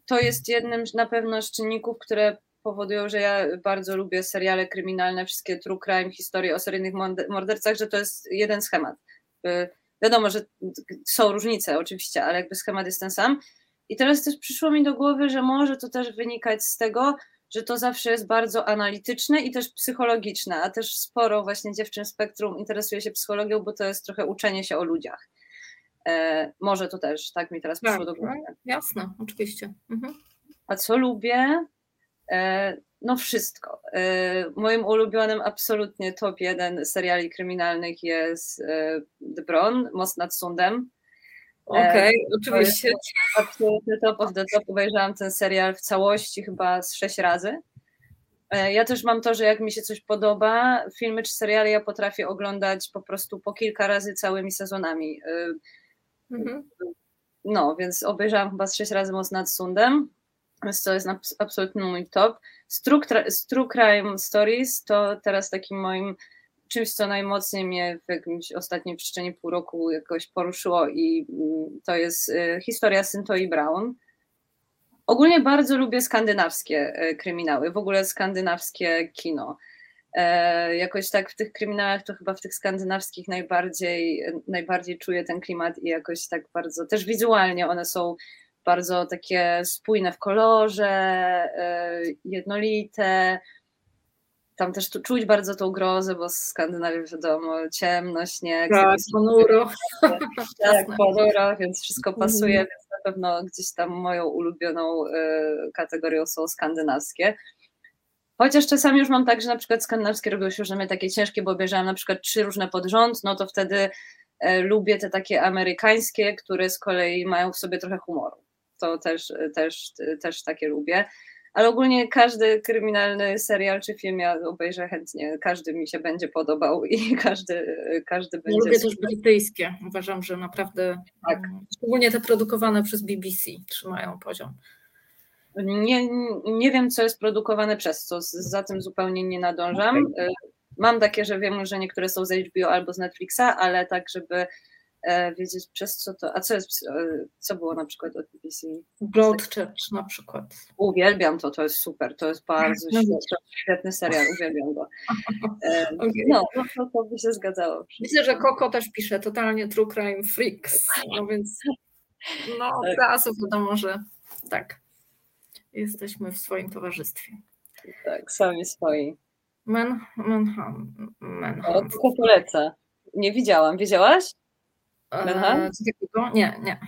to jest jednym na pewno z czynników, które powodują, że ja bardzo lubię seriale kryminalne, wszystkie true crime, historie o seryjnych mordercach, że to jest jeden schemat. E, wiadomo, że są różnice oczywiście, ale jakby schemat jest ten sam. I teraz też przyszło mi do głowy, że może to też wynikać z tego, że to zawsze jest bardzo analityczne i też psychologiczne, a też sporo właśnie dziewczyn spektrum interesuje się psychologią, bo to jest trochę uczenie się o ludziach. E, może to też, tak mi teraz tak, przyszło do głowy. No, jasne, oczywiście. Mhm. A co lubię? E, no wszystko. E, moim ulubionym absolutnie top jeden seriali kryminalnych jest e, The Bron, Most nad Sądem. Okej, okay, oczywiście. Absolutny top of the top. Obejrzałam ten serial w całości chyba z sześć razy. E, ja też mam to, że jak mi się coś podoba, filmy czy seriale ja potrafię oglądać po prostu po kilka razy całymi sezonami. E, mhm. No, więc obejrzałam chyba z sześć razy Most nad Sundem, więc to jest absolutny mój top. Z True, True Crime Stories to teraz takim moim czymś, co najmocniej mnie w jakimś ostatnim przestrzeni pół roku jakoś poruszyło i mm, to jest e, historia Syntoi Brown. Ogólnie bardzo lubię skandynawskie e, kryminały, w ogóle skandynawskie kino. E, jakoś tak w tych kryminałach to chyba w tych skandynawskich najbardziej, najbardziej czuję ten klimat i jakoś tak bardzo, też wizualnie one są bardzo takie spójne w kolorze, jednolite, tam też tu czuć bardzo tą grozę, bo Skandynawia wiadomo, ciemność, śnieg. Tak, ponuro. Tak, ponuro, więc wszystko mhm. pasuje, mm. więc na pewno gdzieś tam moją ulubioną y, kategorią są skandynawskie. Chociaż czasami już mam tak, że na przykład skandynawskie robią się już mnie takie ciężkie, bo obejrzałam na przykład trzy różne pod rząd, no to wtedy y, lubię te takie amerykańskie, które z kolei mają w sobie trochę humoru. To też, też, też takie lubię ale ogólnie każdy kryminalny serial czy film ja obejrzę chętnie. Każdy mi się będzie podobał i każdy, każdy będzie. Lubię też brytyjskie. Uważam, że naprawdę, tak. Mm, szczególnie te produkowane przez BBC, trzymają poziom. Nie, nie wiem, co jest produkowane przez co, za tym zupełnie nie nadążam. Okay. Mam takie, że wiem, że niektóre są z HBO albo z Netflixa, ale tak, żeby wiedzieć przez co to, a co jest, e, co było na przykład od BBC? Broadchurch na przykład. Uwielbiam to, to jest super, to jest bardzo no świetny, świetny serial, uwielbiam go. E, okay. No, no to, to by się zgadzało. Myślę, że Koko też pisze totalnie True Crime Freaks, no więc no tak. teraz wiadomo, że tak, jesteśmy w swoim towarzystwie. Tak, sami swoi. Men, Manhunt. O, tylko polecę. Nie widziałam. Wiedziałaś? Aha. Nie, nie.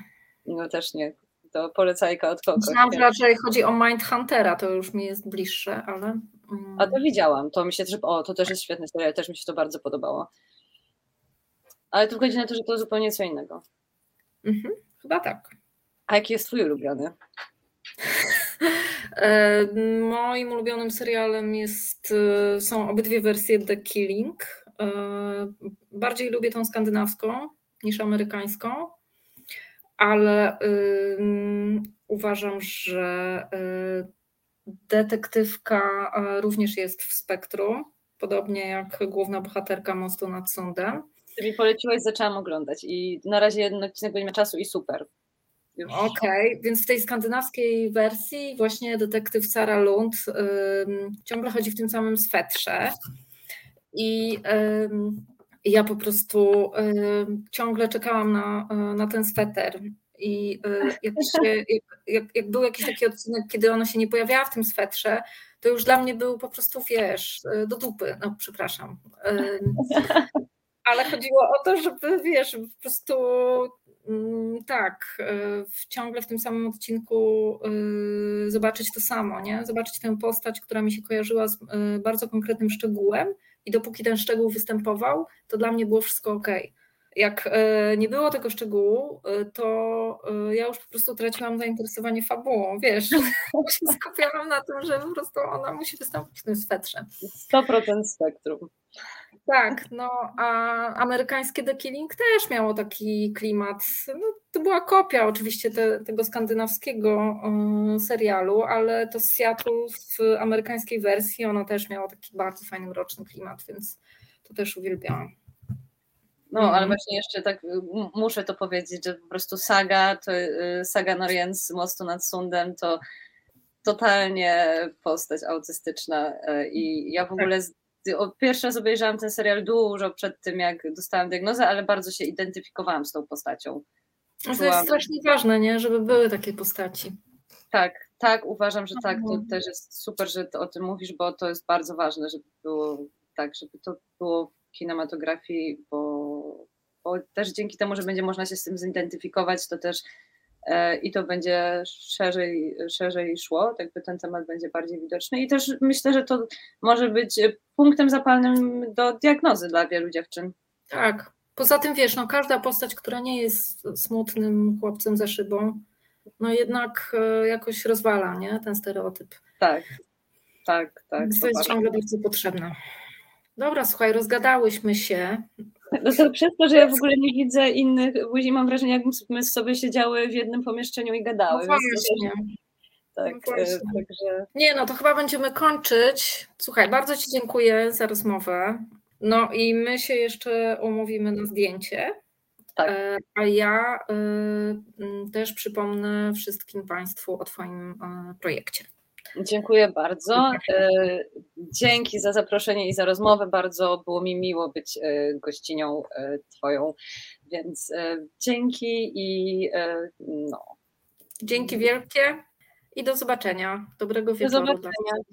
No też nie. To polecajka od kogoś. Znam, że raczej chodzi o Mindhuntera, to już mi jest bliższe, ale... Mm. A to widziałam, to mi się też, o, to też jest świetny serial, też mi się to bardzo podobało. Ale tu chodzi na to, że to zupełnie co innego. Mhm, chyba tak. A jaki jest twój ulubiony? E, moim ulubionym serialem jest, e, są obydwie wersje The Killing. E, bardziej lubię tą skandynawską, niż amerykańską, ale uważam, że y, detektywka również jest w spektrum, podobnie jak główna bohaterka Mostu nad Sądem. Czyli poleciłeś, zaczęłam oglądać i na razie jeden odcinek nie ma czasu i super. Okej, okay, więc w tej skandynawskiej wersji właśnie detektyw Sara Lund ciągle chodzi w tym samym swetrze i ja po prostu y, ciągle czekałam na, y, na ten sweter. I y, jak, się, jak, jak, jak, był jakiś taki odcinek, kiedy ona się nie pojawiała w tym swetrze, to już dla mnie był po prostu, wiesz, do dupy, no przepraszam. Ale chodziło o to, żeby, wiesz, po prostu mm, tak, ciągle w tym samym odcinku zobaczyć to samo, nie? Zobaczyć tę postać, która mi się kojarzyła z bardzo konkretnym szczegółem i dopóki ten szczegół występował, to dla mnie było wszystko ok. Jak e, nie było tego szczegółu, e, to e, ja już po prostu traciłam zainteresowanie fabułą, wiesz, się skupiałam na tym, że po prostu ona musi wystąpić w tym swetrze. 100% spektrum. Tak, no a amerykańskie The Killing też miało taki klimat. No, to była kopia oczywiście te, tego skandynawskiego y, serialu, ale to z Seattle w amerykańskiej wersji ono też miało taki bardzo fajny mroczny klimat, więc to też uwielbiałam. No, ale mhm. właśnie jeszcze tak muszę to powiedzieć, że po prostu saga, to y, saga Norien z Mostu nad Sundem to totalnie postać autystyczna y, i ja w tak. ogóle Pierwszy raz obejrzałam ten serial dużo przed tym, jak dostałam diagnozę, ale bardzo się identyfikowałam z tą postacią. Czułam... To jest strasznie ważne, nie? żeby były takie postaci. Tak, tak, uważam, że tak. To mhm. też jest super, że o tym mówisz, bo to jest bardzo ważne, żeby było tak, żeby to było w kinematografii, bo, bo też dzięki temu, że będzie można się z tym zidentyfikować, to też i to będzie szerzej, szerzej szło, jakby ten temat będzie bardziej widoczny i też myślę, że to może być punktem zapalnym do diagnozy dla wielu dziewczyn. Tak. Poza tym wiesz, no każda postać, która nie jest smutnym chłopcem za szybą, no jednak e, jakoś rozwala, nie? Ten stereotyp. Tak. tak, tak. To jest ciągle bardzo potrzebne. Dobra, słuchaj, rozgadałyśmy się. No to przez to, że ja w ogóle nie widzę innych ludzi, mam wrażenie, jakbyśmy sobie siedziały w jednym pomieszczeniu i gadały. No właśnie. Tak, No e, także... Nie, no to chyba będziemy kończyć. Słuchaj, bardzo Ci dziękuję za rozmowę. No i my się jeszcze umówimy na zdjęcie. Tak. E, A ja e, też przypomnę wszystkim Państwu o Twoim projekcie. Dziękuję bardzo. E, Dzięki za zaproszenie i za rozmowę. Bardzo było mi miło być e, gościnią e, Twoją, więc dzięki i no. Dzięki wielkie i do zobaczenia. Dobrego Do wieczoru. zobaczenia.